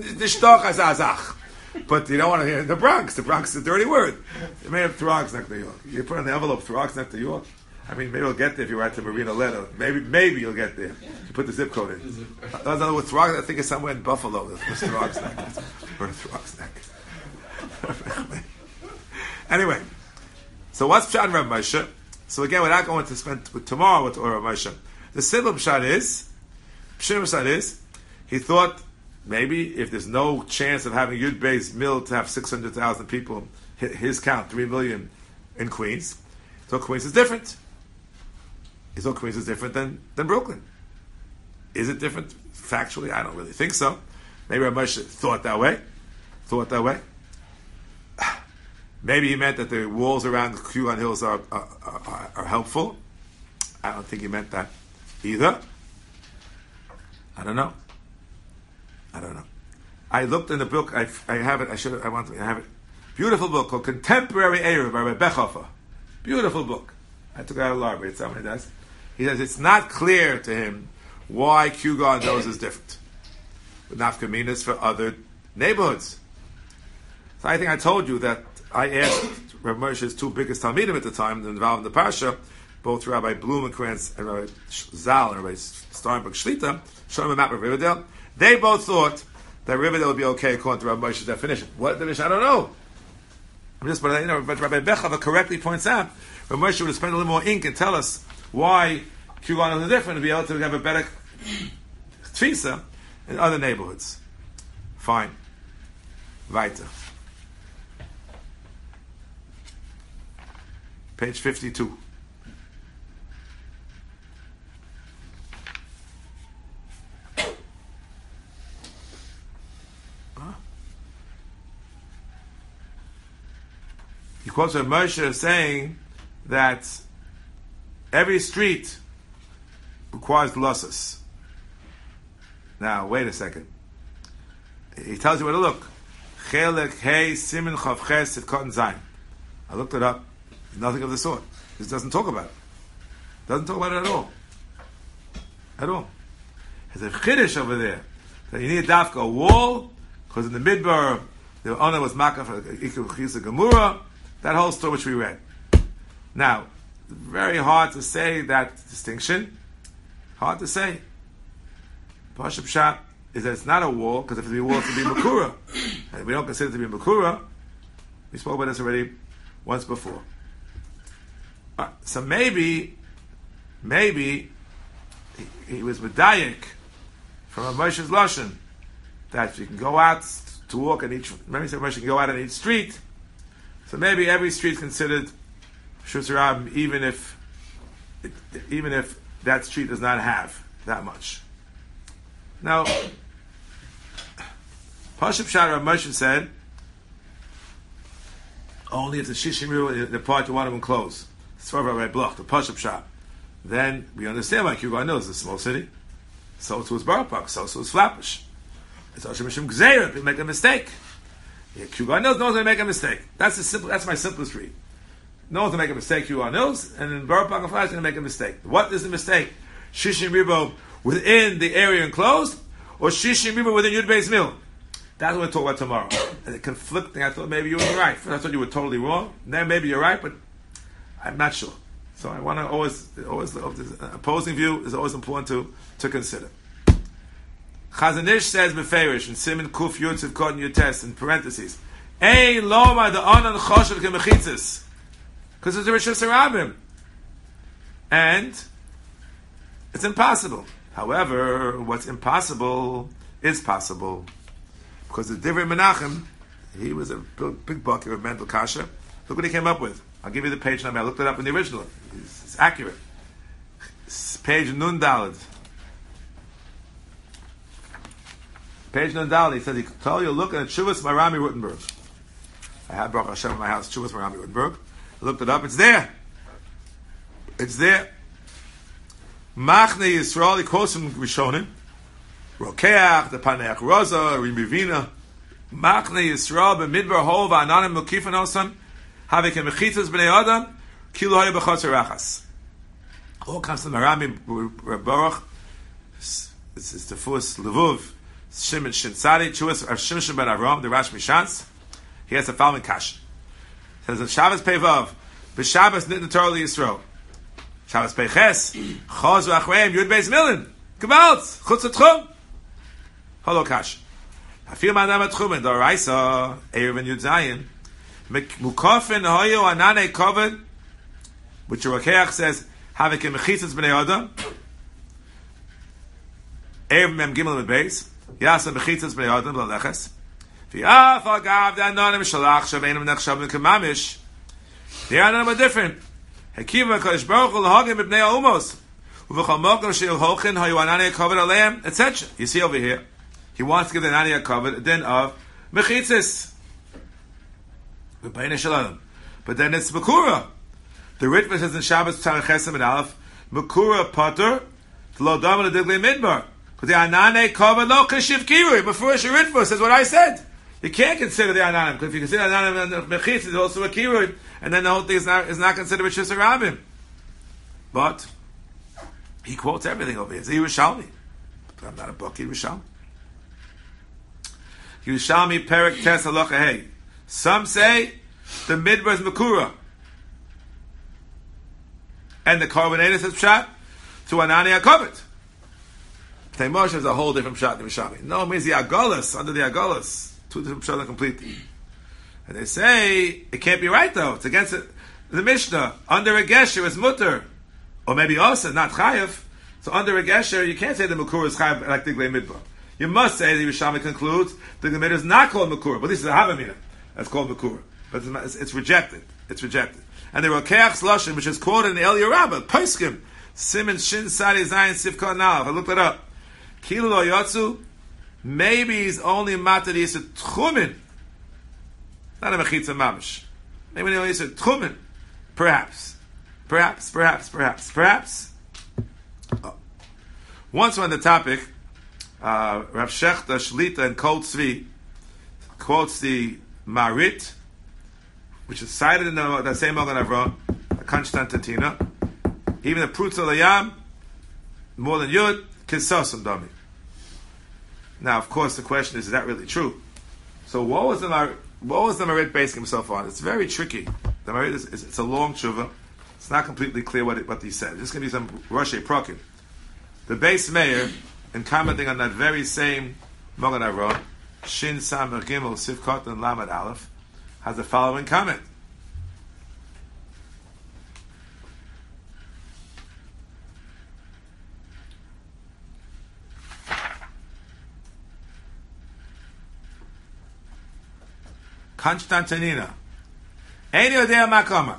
But you don't want to hear the Bronx. The Bronx is a dirty word. They made up Throgs neck, New York. You put on the envelope Throgs neck, New York. I mean, maybe you'll get there if you write to Marina letter. Maybe, maybe you'll get there. You put the zip code in. I don't know what Throgs. I think it's somewhere in Buffalo. It's Throgs neck or Throgs neck. anyway, so what's Pshat and Rav Moshe? So again, we're not going to spend tomorrow with Rav Moshe. The simple Pshat is, Pshat is, he thought maybe if there's no chance of having Yud Bey's mill to have 600,000 people, hi- his count, 3 million in Queens, so Queens is different. Israel Queens is different than, than Brooklyn. Is it different factually? I don't really think so. Maybe Ramesh thought that way. Thought that way. Maybe he meant that the walls around the Kew Garden Hills are, are, are, are helpful. I don't think he meant that either. I don't know. I don't know. I looked in the book. I, I have it. I should. I want to. I have it. Beautiful book called Contemporary Eruv by Rebbe Beautiful book. I took out of the library. It's somebody does. He says it's not clear to him why Kew Garden Hills is different. But nafkaminas for other neighborhoods. So I think I told you that I asked Rabbi Moshe's two biggest Talmidim at the time involved in the Pasha, both Rabbi Blumenkrantz and Rabbi Zal and Rabbi Steinberg Shlita, showing him a map of Riverdale. They both thought that Riverdale would be okay according to Rabbi Moshe's definition. What definition? I don't know. I'm just, but you know, but Rabbi Bechhofer correctly points out Rabbi Moshe would spent a little more ink and tell us why Kugan is different to be able to have a better tfisa in other neighborhoods. Fine. Weiter. Page 52. He quotes Rav Moshe saying that every street requires losses. Now, wait a second. He tells you where to look. Hey Simin Chavches at Cotton Zain. I looked it up. Nothing of the sort. This doesn't talk about it. Doesn't talk about it at all. At all. There's a chiddush over there that you need a dafka a wall because in the midbar the owner was makaf ikul gemura. That whole story which we read. Now, very hard to say that distinction. Hard to say. Pashup Pshat is that it's not a wall, because if it be a wall, it would be Makura. and we don't consider it to be Makura. We spoke about this already once before. Uh, so maybe, maybe, he, he was Medayik from a Moshe's Lashon that you can go out to walk in each, maybe said Moshe can go out on each street. So maybe every street is considered Shusarab, even if, even if that street does not have that much. Now, Pashup Shara Moshe said, only if the Shishim the part you want to enclose. It's for Rabbi Bloch, the Pashup Shop. Then we understand why Kugan knows it's a small city. So too is Borough Park, so too is Flatbush. It's Hashem Hashem Gzeir, people make a mistake. Kugan knows no one's going to make a mistake. That's the simple, that's my simplest read. No one's going to make a mistake, Kugan knows, and then Borough Park and Flash is going to make a mistake. What is the mistake? Shishim Ribo within the area enclosed, or Shishim Ribo within Yud Beis Mill? That's what we'll talk about tomorrow. And the conflicting, I thought maybe you were right. First I thought you were totally wrong. Then maybe you're right, but I'm not sure. So I want to always, always, the opposing view is always important to, to consider. Chazon Ish says Beferish and Simon Kuf Yutziv Kod Yutes in parentheses. Ein loma the anan choshev kemechitzis. Because it's a Rishus Harabim. And it's impossible. However, what's impossible is possible. Because the Divrei Menachem, he was a big, bucket of mental kasha. Look what he came up with. I'll give you the page number. I looked it up in the original. It's, it's accurate. It's page Nun Dalad. Page. He says he could tell you look at Chuvas Marami Rutenberg. I have Baruch Hashem in my house, Chuvas Marami Rutenberg. I looked it up. It's there. It's there. Machne Yisrael, he quotes from Rishonim. Rokeach, the Paneach Rosa, Rimivina. Machne Yisrael, B'midbar Hova, Ananim Mukifan Osam. Have kemechitzas b'nei adam, kilo haya b'chotzer rachas. All comes from Marami Baruch. It's, it's the first Levuv, Shimon Shintzadi, Chuas of Shimshon ben Avram, the Rash Mishans. He has the following kash. Says in Shabbos Pevav, b'Shabbos nit Torah Yisrael. Shabbos Peches, Chos v'achreim, Yud Beis Milin. Gewalt, Chutz Tchum. Hello kash. Hafil ma'adam atchum, and the Raisa, Erev and Yud Zayin, Mukafin hoyo anane kovet, which Rokeach says, havik mechitzas b'nei adam. Erev mem gimel with b'nei adam l'leches. V'yaf agav da'anonim shalach shavenim nechshavim kemamish. The anonim are different. Hekiva kodesh baruch l'hagim b'nei umos. Uv'chol mokum she'il hochin hayu anani kavod aleim, etc. You see over here, he wants to give the anani kavod a din of mechitzis. But then it's Makura. The Ritva says in Shabbos Tzarech Chesem and Aleph, Makura Potter, Lo Dama Diglei Midbar. Because the Anane Kavod Lo Kashiv Kirui. Before Ritva says what I said. You can't consider the Ananim, because if you consider Ananim and Mechitz, it's also a Kirui. And then the whole thing is not, is not considered Rishis Rabim. But, he quotes everything over here. It's Yerushalmi. But I'm not a book, Yerushalmi. Yerushalmi Perik Tes Halacha Hey. Some say the midbar is makura, and the carbonated is pshat to anani akavit. Taimosh is a whole different pshat than Yerushalmi. No, it means the agalas under the agalas, two different pshat completely. And they say it can't be right though. It's against the Mishnah under a gesher is mutter, or maybe also not chayav. So under a gesher, you can't say the makura is chayav like the midbar. You must say the Yerushalmi concludes the Gemara is not called makura, but this is a havamina. That's called makura but it's, it's, rejected. It's rejected. And there the Rokeach Lashon, which is quoted in El Yerabah, Paiskim, Simon Shin Sadi Zayin Sivkot Nav. I looked it up. Kilo Lo Yotzu, maybe he's only matter is a tchumen, not a mechitza mamish. Maybe he only is a tchumen, perhaps, perhaps, perhaps, perhaps, perhaps. Oh. Once on the topic, uh, Rav Shechta Shlita and Kol Tzvi quotes the Marit which is cited in the, the same Magen Avraham, Constantina. Even the Prutz Layam, more than Yud, Kisosum Dami. Now, of course, the question is, is that really true? So, what was the what was the Marit basing himself on? It's very tricky. The Marit is, it's a long tshuva. It's not completely clear what it, what he said. This to be some Rosh Prokin. The Beis Meir, in commenting on that very same Magen Avraham, Shin Samar Gimel Sivkot and Lamed Aleph, has the following comment. קונשטנטנינה. אין יודע מה קומה.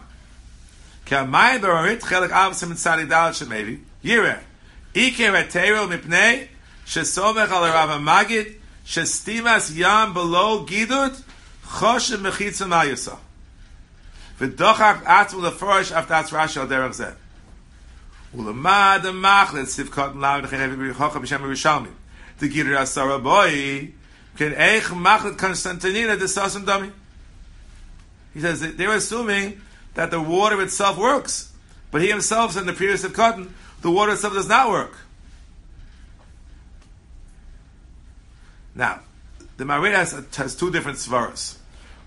כי המים ברורית חלק אב סמצד ידעת של מבי, יראה, איקר הטרל מפני שסובך על הרב המגיד, שסטימס ים בלו גידות, חושב מחיץ על מה יוסו. ודוחק עצמו לפורש אף דעת רע של דרך זה. ולמד המחלת סיבקות מלאב נחי נבי ברוך הוא חמישה מרושלמים. תגידו לעשור הבוי, can eich machlet Constantinina dami. He says they're assuming that the water itself works, but he himself said in the previous of cotton, the water itself does not work. Now, the Marit has, has two different svaras.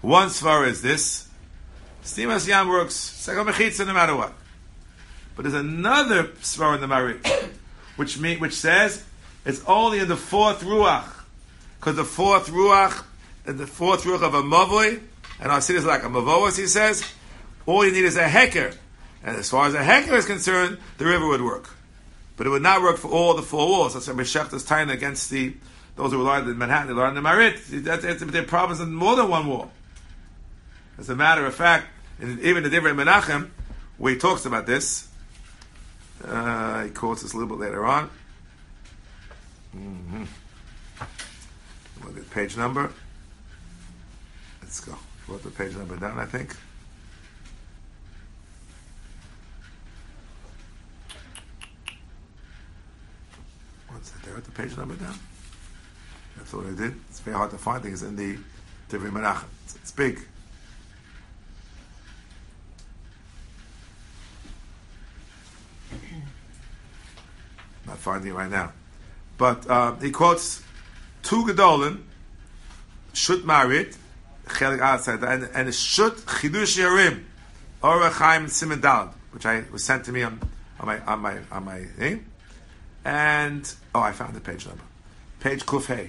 One svara is this: Stimas Yam works second mechitza no matter what. But there's another svara in the Marit, which which says it's only in the fourth ruach, because the fourth ruach, the fourth ruach of a mavoi, and I see this like a mavoas. He says all you need is a heker, and as far as a heker is concerned, the river would work, but it would not work for all the four walls. That's what Meshach is against the those who rely in Manhattan, they rely on the Marit. That's, that's, their problems in more than one wall. As a matter of fact, in, even the Divrei Menachem, where he talks about this, uh, he quotes this a little bit later on. Mm-hmm. Look at page number. Let's go. Wrote the page number down, I think. What's that? They wrote the page number down. That's what I did. It's very hard to find things in the Divrei Menachem. It's, it's big. Not finding it right now. But uh, he quotes two Gedolim, Shut Marit, Chelik outside, and, and Shut Chidush Yarim, Orach Chaim Simon Dal, which I was sent to me on, on my on my on my name. And oh, I found the page number. Page Kufay.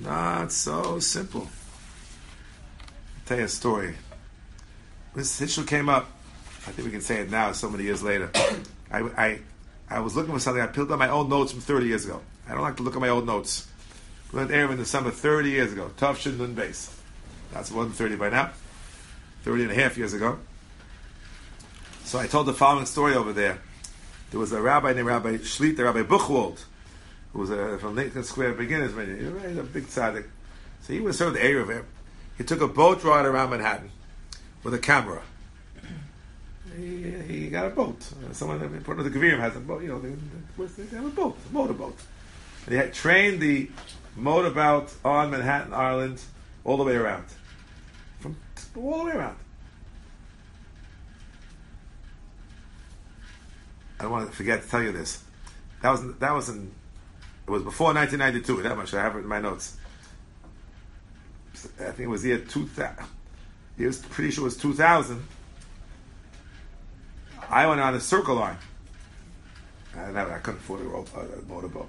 Not so simple. I'll tell you a story. This issue came up. I think we can say it now, so many years later. I, I, I was looking for something. I pulled out my old notes from 30 years ago. I don't like to look at my old notes. We went there in the summer 30 years ago. Tough Shindlin base. That's than 30 by now. 30 and a half years ago. So I told the following story over there. There was a rabbi named Rabbi Schlitt, Rabbi Buchwald, who was a, from Lincoln Square Beginners Vineyard. He was a big tzaddik. So he was sort of the area. He took a boat ride around Manhattan with a camera. He, he got a boat. Uh, Someone in front of the Gavirim has a boat. You know, they, they have a boat, a motorboat. He had trained the motorboat on Manhattan Island all the way around, from all the way around. I don't want to forget to tell you this. That was that was in it was before 1992. That much I have it in my notes. I think it was year 2000. It was pretty sure it was 2000. I went on a circle line. I, never, I couldn't afford a, a motorboat.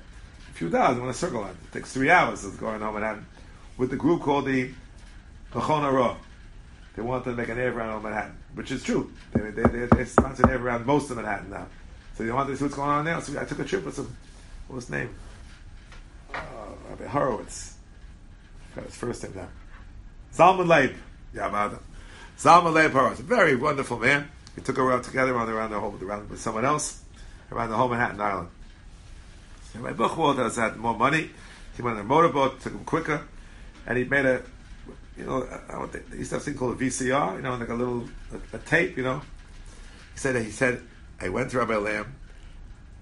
Few dollars on to circle line. It takes three hours of going home Manhattan with the group called the Machona Ra. They wanted to make an air round on Manhattan, which is true. They, they, they, they sponsored air around most of Manhattan now. So they wanted to see what's going on there. So I took a trip with some, what was his name? Uh, Rabbi Horowitz. I his first name now. Zalman Leib. Yeah, about Zalman Leib Horowitz. A very wonderful man. We took a road together around, around the whole, around with someone else, around the whole Manhattan Island. So my Buchwald has had more money. He went on a motorboat, took him quicker, and he made a, you know, think, they used to have something called a VCR, you know, like a little, a, a tape, you know. He said, he said, I went to Rabbi Lamm,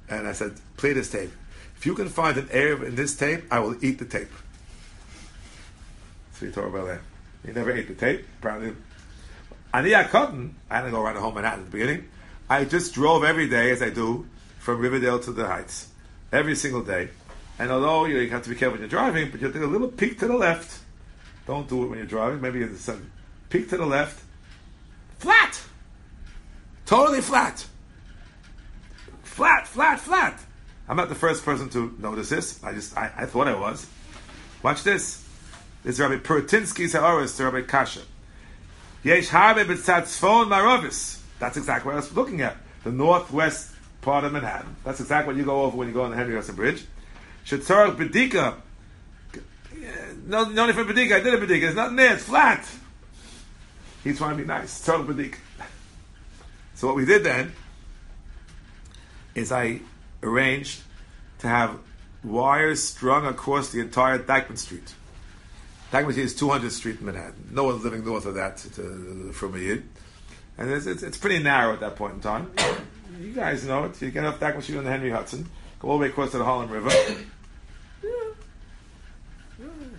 and I said, play this tape. If you can find an Arab in this tape, I will eat the tape. So he told Rabbi Lamm. He never ate the tape, apparently. Ani Cotton, I didn't go around the whole Manhattan at the beginning. I just drove every day, as I do, from Riverdale to the Heights, every single day. And although you, you have to be careful when you're driving, but you take a little peek to the left. Don't do it when you're driving. Maybe in the sun. Peek to the left. Flat. Totally flat. Flat, flat, flat. I'm not the first person to notice this. I just, I, I thought I was. Watch this. This is Rabbi Pertinsky's Ha'oris to Rabbi Kasha. Yesh harbe b'tzad tzfon marovis. That's exactly what I was looking at. The northwest part of Manhattan. That's exactly what you go over when you go on the Henry Hudson Bridge. Shetzorach bedika. No, no need for bedika. I did a bedika. There's nothing there. It's flat. He's trying to be nice. Tzorach bedika. So what we did then is I arranged to have wires strung across the entire Dyckman Street. Dyckman Street is 200th Street in Manhattan. No one's living north of that to, from a yid. And it's, it's, it's, pretty narrow at that point in time. You guys know it. You get off Dyckman Street on the Henry Hudson, go all the way across to the Harlem River.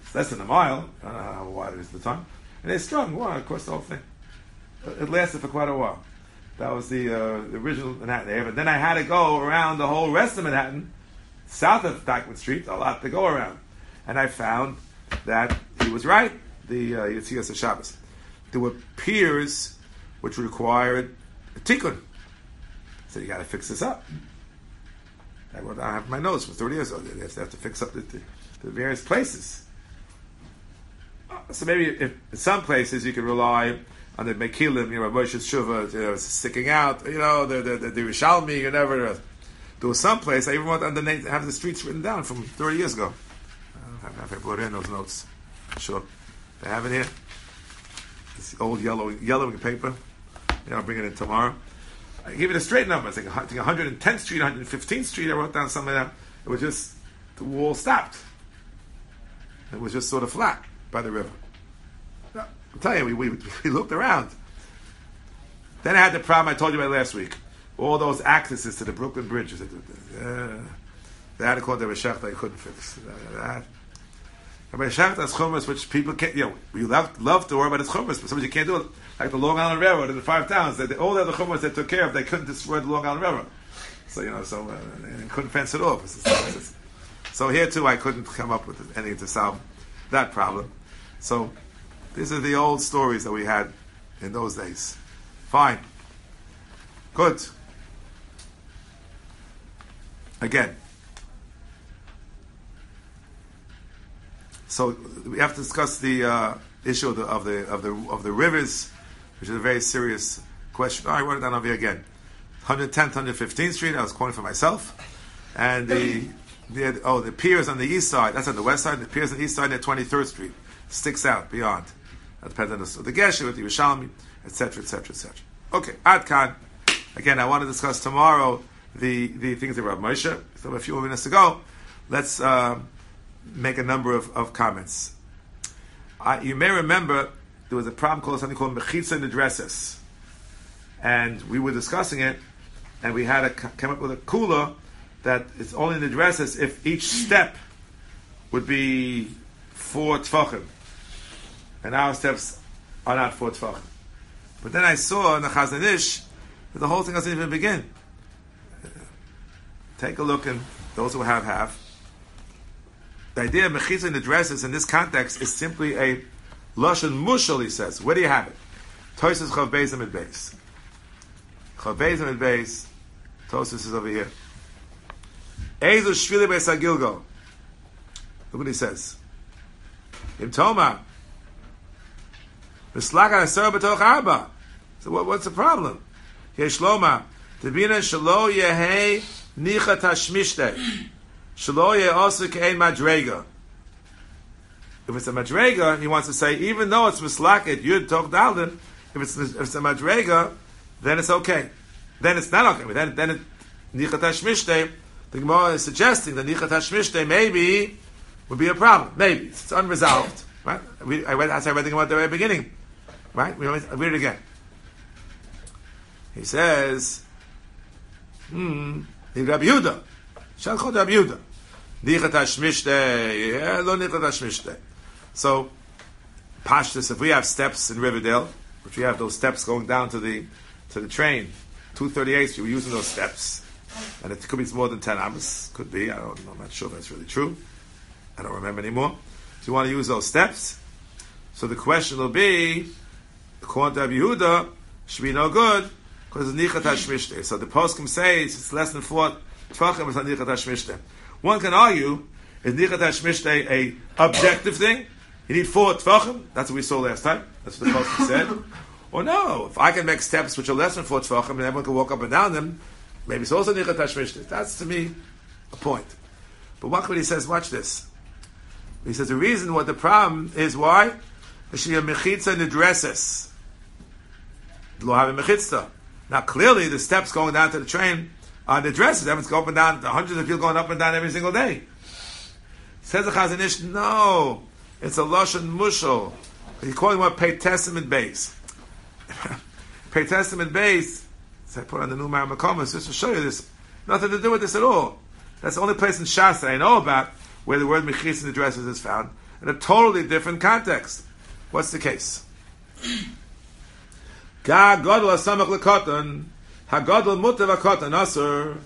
It's less than a mile. I don't know how wide it is at the time. And they strung wire across the whole thing. It lasted for quite a while. That was the, uh, the original Manhattan area. But then I had to go around the whole rest of Manhattan, south of Dyckman Street, a lot to go around. And I found that he was right, the uh, Yitzias Shabbos. There were piers which required a tikkun. So you got to fix this up. I I have my notes from 30 years ago. They have to fix up the, the, the various places. So maybe if, in some places you can rely on the Mekilim, you know, Moshe's Shuva, you know, sticking out, you know, the, the, the, the Yerushalmi, you never, uh, there was some place, I even want underneath, have the streets written down from 30 years ago. I don't know if I brought in those notes. Sure. They have it here. This old yellow, yellowing paper. You know, I'll bring it in tomorrow. I give it a straight number. It's like I 110th Street, 115th Street. I wrote down some of that. It was just, the wall stopped. It was just sort of flat by the river. I'm telling you, we, we, we looked around. Then I had the problem I told you about last week. All those accesses to the Brooklyn Bridge. Uh, they had to Reshach they couldn't fix. Uh, Rabbi Shacht has chumas which people can't, you know, we love, love to worry about his chumas, but sometimes you can't do it. Like the Long Island Railroad in the five towns, they, all the other chumas they took care of, they couldn't destroy the Long Island Railroad. So, you know, so, uh, couldn't fence it off. It's, it's, it's, so here too, I couldn't come up with anything to solve that problem. So, these are the old stories that we had in those days. Fine. Good. Again. So we have to discuss the uh, issue of the, of the of the of the rivers, which is a very serious question. Oh, I wrote it down over here again. 110th, 115th Street. I was quoting for myself, and the, the oh the piers on the east side. That's on the west side. The piers on the east side at 23rd Street sticks out beyond. That depends on the, the Geshe with the Yerushalmi, etc., etc., etc. Okay, Adkan. Again, I want to discuss tomorrow the, the things that Rav Moshe. So a few minutes to go. Let's uh, make a number of, of comments. You may remember there was a problem called something called mechitza nedresses, and we were discussing it, and we had a came up with a kula that it's only nedresses if each step would be four tfachim, and our steps are not four tfachim. But then I saw in the Chazon Ish that the whole thing doesn't even begin. Take a look, and those who have have. The idea of mechitza in the dresses in this context is simply a lashon mushal. He says, where do you have it? Tosis chav bezim and beis. Chav bezim and beis. Tosis is over here. Ezu shvili beis agilgo. Look what he says. Im Toma. Mislaga asar b'toch arba. So what, what's the problem? Here Shloma. Tebina shalo yehei nicha tashmishte. Shalo yeh also kein madrega. If it's a madrega, he wants to say, even though it's mislaket, yud toch dalden, if it's, if it's a madrega, then it's okay. Then it's not okay. Then, then it, nicha tashmishte, the Gemara is suggesting that nicha tashmishte maybe would be a problem. Maybe. It's unresolved. Right? We, I read, as I read the Gemara at the very beginning. Right? We always, read it again. He says, hmm, Rabbi Yehuda. Shall call Rabbi Yehuda. Nichat Hashmishte. Lo Nichat Hashmishte. So, Pashtus, if we have steps in Riverdale, which we have those steps going down to the to the train, 238th, we were using those steps. And it could be more than 10 hours. Could be. I don't. I'm not sure if that's really true. I don't remember anymore. So you want to use those steps. So the question will be, according to Rabbi Yehuda, should be no good because it's nichat. So the poskim says it's less than four One can argue is nichat hashmishte a objective thing? You need four tvachim. That's what we saw last time. That's what the poskim said. Or no, if I can make steps which are less than four tvachim and everyone can walk up and down them, maybe it's also nichat hashmishte. That's to me a point. But what he says, watch this. He says the reason what the problem is why. Now clearly the steps going down to the train are the dresses. Everyone's going up and down. Hundreds of people going up and down every single day. Says the Chazon Ish, no, it's a lashon mushal. He's calling what pay testament base. pay testament base. So I put on the new Maramakomas just to show you this. Nothing to do with this at all. That's the only place in Shas that I know about where the word mechis in the dresses is found in a totally different context. What's the case? Ga godel asamach lekotan, ha godel mutav akotan asur.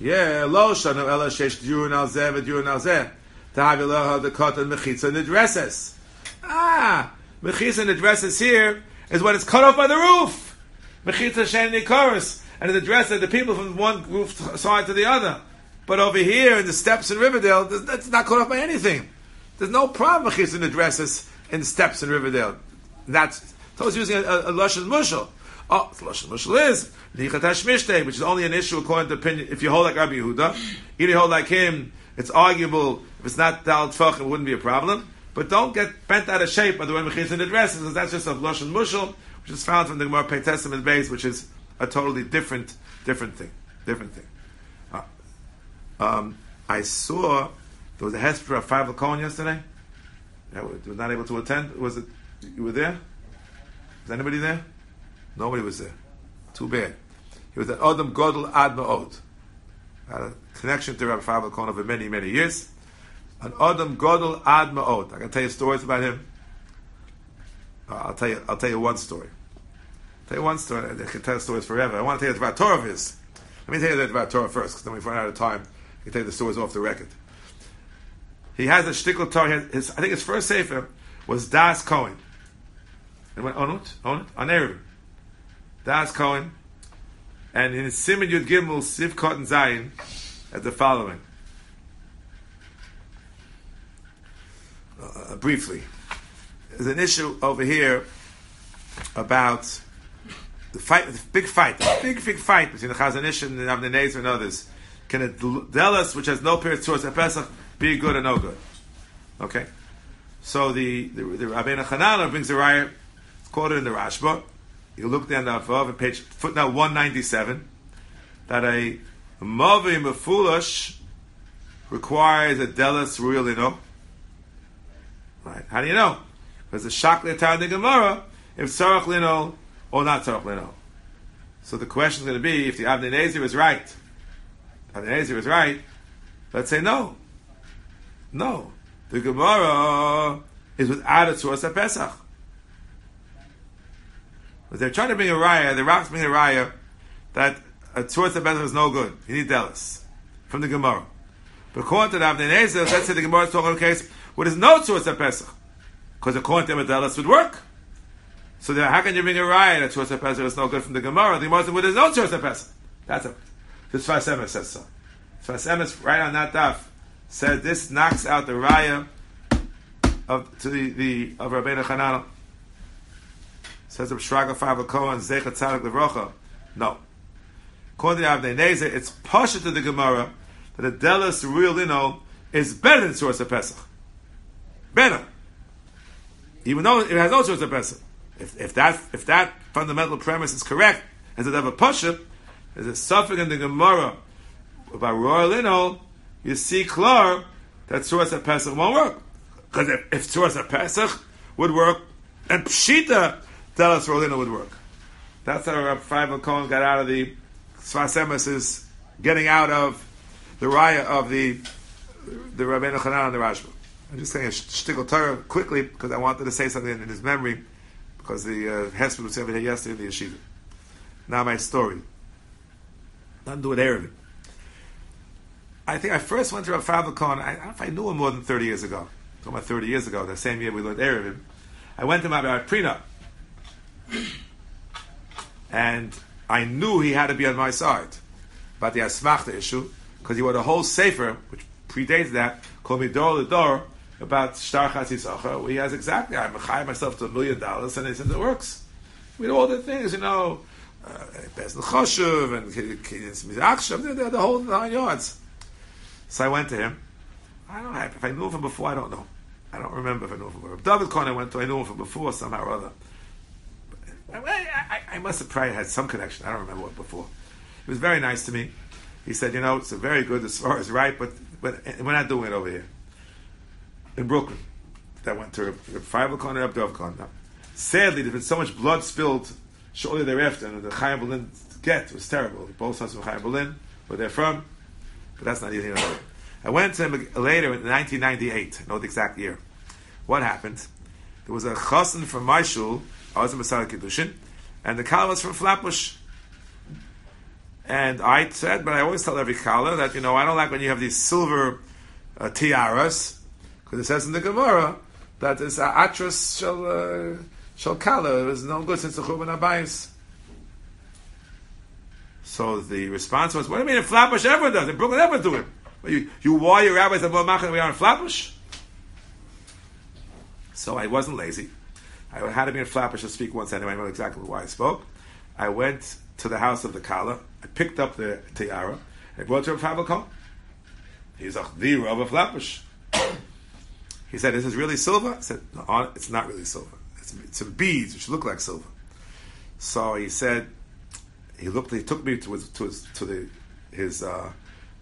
Yeah, lo shanu ela shesh diurun al zeh v'diurun al zeh. Tahavi loha the kotan mechitza in the dresses. Ah, mechitza in the dresses here is when it's cut off by the roof. Mechitza shen nikoris. And in the dresses, the people from one roof side to the other. But over here in the steps in Riverdale, that's not cut off by anything. There's no problem with in the dresses in the steps in Riverdale. That's so it's using a, a, a lashon mushal. Oh, the lashon is nichat hashmishte, which is only an issue according to opinion. If you hold like Rabbi Yehuda, if you hold like him, it's arguable. If it's not dal tfach, it wouldn't be a problem. But don't get bent out of shape by the way mechitz addresses, because that's just a lashon mushal, which is found from the Gemara Pei Testament base, which is a totally different, different thing, different thing. Um, I saw there was a Hesped of Feivel Cohen yesterday. I was not able to attend. Was it you were there? Was anybody there? Nobody was there. Too bad. He was an Adam Godel Ad Ma'od. Had a connection to Rabbi Feivel Cohen over many, many years. An Adam Godel Ad Ma'od. I can tell you stories about him. Uh, I'll tell you. I'll tell you one story. I'll tell you one story. I can tell stories forever. I want to tell you about Torah of his. Let me tell you about Torah first, because then we run out of time. I can tell you the stories off the record. He has a shtickle Torah. His, I think his first sefer was Das Cohen. And went on it, on it, on Erev. Das Cohen. And in Simon Yud Gimel, Siv Cotton Zion, at the following. Uh, briefly. There's an issue over here about the fight, the big fight, the big, big fight between the Chazon Ish and the Avnei Nezer and others. Can a delos, which has no period source at Pesach, be good or no good? Okay? So the, the, the Rabbeinu Chananel brings a riot, quoted in the Rashba, you look down the Avav, page footnote 197, that a Mavi Mefulash requires a Delis Ruilino. Right? How do you know? Because the Shakli Tar the Gemara, if Tzarach Lino or not Tzarach Lino. So the question is going to be if the Avnei Nezer is right. Avnei Nezer is right. Let's say no. No. The Gemara is without a Tzuras Pesach. They're trying to bring a raya, the rocks bring a raya that a Tzuras Pesach is no good. You need Delis from the Gemara. But according to the Avnei let's say the Gemara is talking about a case where there's no Tzuras Pesach. Because according to him, a Delis would work. So then, how can you bring a riot that Tzuras Pesach is no good from the Gemara? The Gemara says, well, there's no Tzuras Pesach. That's a, this Emes says so. Emes, right on that daf, said this knocks out the raya of to the, the of Rabbeinu Chananel. Says of Shraga Feivel Kohen Zecha Tzadik Levrocha. No. According to Avnei Nezer, it's pasha to the Gemara that a real Lino is better than Tzuras Pesach. Better. Even though it has no Tzuras Pesach. If, if that if that fundamental premise is correct, as it ever pasha, there's a suffix in the Gemara about royal lino, you see clear that Tzuras Pesach won't work. Because if, if Tzuras Pesach would work, and Pshita Delas royal lino would work. That's how Rabbi Feivel Cohen got out of the Sfas Emes is getting out of the raya of the the Rabbeinu Chanan and the Rashba. I'm just saying a shtickle Torah quickly because I wanted to say something in his memory because the uh, Hesped was over here yesterday in the yeshiva. Now my story. Nothing to do with Eruvin. I think I first went to Rav Cohen, I, I don't know if I knew him more than 30 years ago. I'm talking about 30 years ago, the same year we learned Eruvin. I went to my Prina. And I knew he had to be on my side about the Asmachta issue, because he wrote a whole sefer, which predates that, called Midor Lidor, about Shtar Chatzi Zachar, where he has exactly, I'm high myself to a million dollars, and he says it works. With all the things, you know, uh, Bezn Choshev, and Kiddus Mizachshav, the, the whole nine yards. So I went to him. I don't know if I knew him from before, I don't know. I don't remember if I knew him from before. David Cohen I went to, I knew him from before somehow or other. I, I, I must have probably had some connection. I don't remember what before. He was very nice to me. He said, you know, it's a very good as far as right, but, but we're not doing it over here. In Brooklyn. That went to five o'clock and Dov no. Sadly, there's been so much blood spilled shortly thereafter, and the Chaim Berlin get was terrible. Both sons of Chaim Berlin, where they're from, but that's not it. I went to him later in 1998. I know the exact year. What happened? There was a chassan from my shul. I was in Masada Kiddushin, and the kala was from Flatbush. And I said, but I always tell every kala that you know I don't like when you have these silver uh, tiaras because it says in the Gemara that this uh, atras shall uh, shall kala is no good since the churban abayis. So the response was, "What do you mean Flatbush everyone does? In Brooklyn everyone do it. You you why your rabbis more machin we are in Flatbush." So I wasn't lazy. I had in Flatbush to speak once anyway. I know exactly why I spoke. I went to the house of the Kala. I picked up the tiara. I brought to Rav Feivel He's a the Rav of Flatbush. He said, "This is really silver." I said, no, "It's not really silver. It's, some beads which look like silver." So he said, he looked. He took me to his to his to the his uh,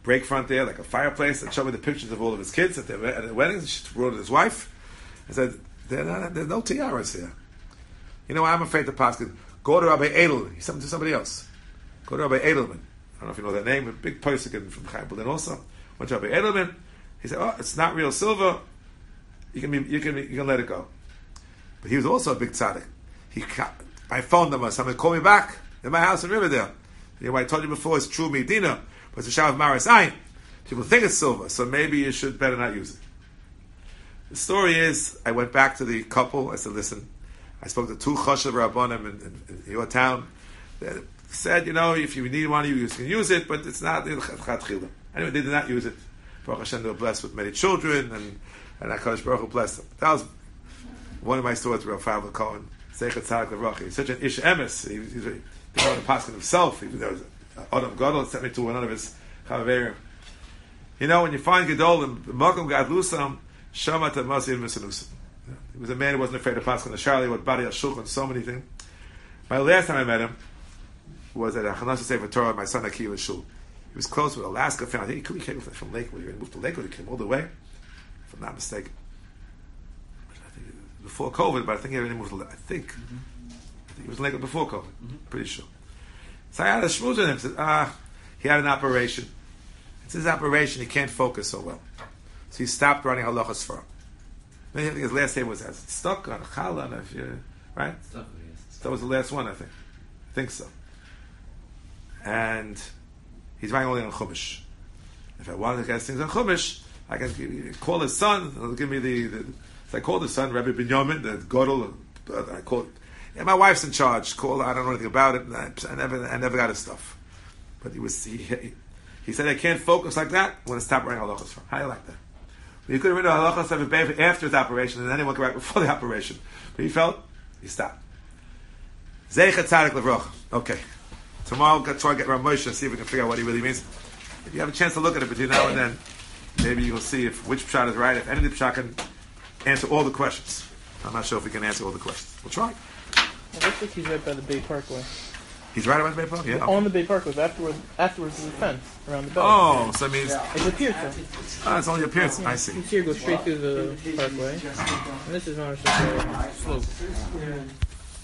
break front there, like a fireplace, and showed me the pictures of all of his kids at their, at their weddings. She brought his wife. I said, not, "There's no tiaras here." You know, I'm afraid to pass. it. Go to Rabbi Edelman. He's something to somebody else. Go to Rabbi Edelman. I don't know if you know that name, a big person from Chaim Berlin also. Went to Rabbi Edelman. He said, "Oh, it's not real silver. You can be, you can be, you can let it go." But he was also a big tzaddik. He, I phoned him. Someone called me back in my house in Riverdale. You know, I told you before, it's true Medina, but it's a Shav Maris Ayin. People think it's silver, so maybe you should better not use it. The story is, I went back to the couple. I said, "Listen, I spoke to two chashav rabbanim in, in, in, your town. They said, you know, if you need one, you can use it, but it's not Anyway, they did not use it. Baruch Hashem, they were blessed with many children, and and HaKadosh Baruch Hu blessed them. That was one of my stories about Father Cohen. Seichet Tzadik Levrach. He's such an ish emes. He, he's a, he the pasuk himself. There was Adam Gadol sent me to one of his chavaverim. You know, when you find Gadol and Malcolm Lusam, Shamat Masir Misanusim. He was a man who wasn't afraid of pass on the Charlie, what Bari Ashulchan, so many things. My last time I met him was at a Chanasa Sefer Torah my son Akila Shul. He was close with Alaska think he came from Lakewood. He moved to Lakewood. He came all the way, if I'm not mistaken. I think it was before COVID, but I think he already moved to, I think. I think he was in Lakewood before COVID. Pretty sure. So I had a schmooze with him. Said, ah, he had an operation. It's his operation. He can't focus so well. So he stopped running halachas for him. I think his last name was as stuck on a challah, if you, right? Stuff it is. That was the last one, I think. I think so. And he's writing only on Chumash. If I wanted to get things on Chumash, I can call his son. He'll give me the. the so I called his son, Rabbi Binyamin, the Godel. I called. Yeah, my wife's in charge. Call. I don't know anything about it. I, I never. I never got his stuff. But he was. He, he, he said I can't focus like that. I'm going to stop writing halachas for. How do you like that? But he could have written halachas of it after his operation, and then he went right before the operation. But he felt he stopped. Zecher Tzadik Livrocho. Okay. Tomorrow we'll try to get Rav Moshe and see if we can figure out what he really means. If you have a chance to look at it between now and then, maybe you'll see if which pshat is right. If any of the pshat can answer all the questions. I'm not sure if we can answer all the questions. We'll try. It looks like he's right by the Bay Parkway. He's right about the Baypal? Yeah. On the Bay Parkway, afterward, afterwards is a fence around the belt. Oh, so that means It's a pier fence. oh, it's only a appearance. I see. This here goes straight through the parkway, and this is on a slope.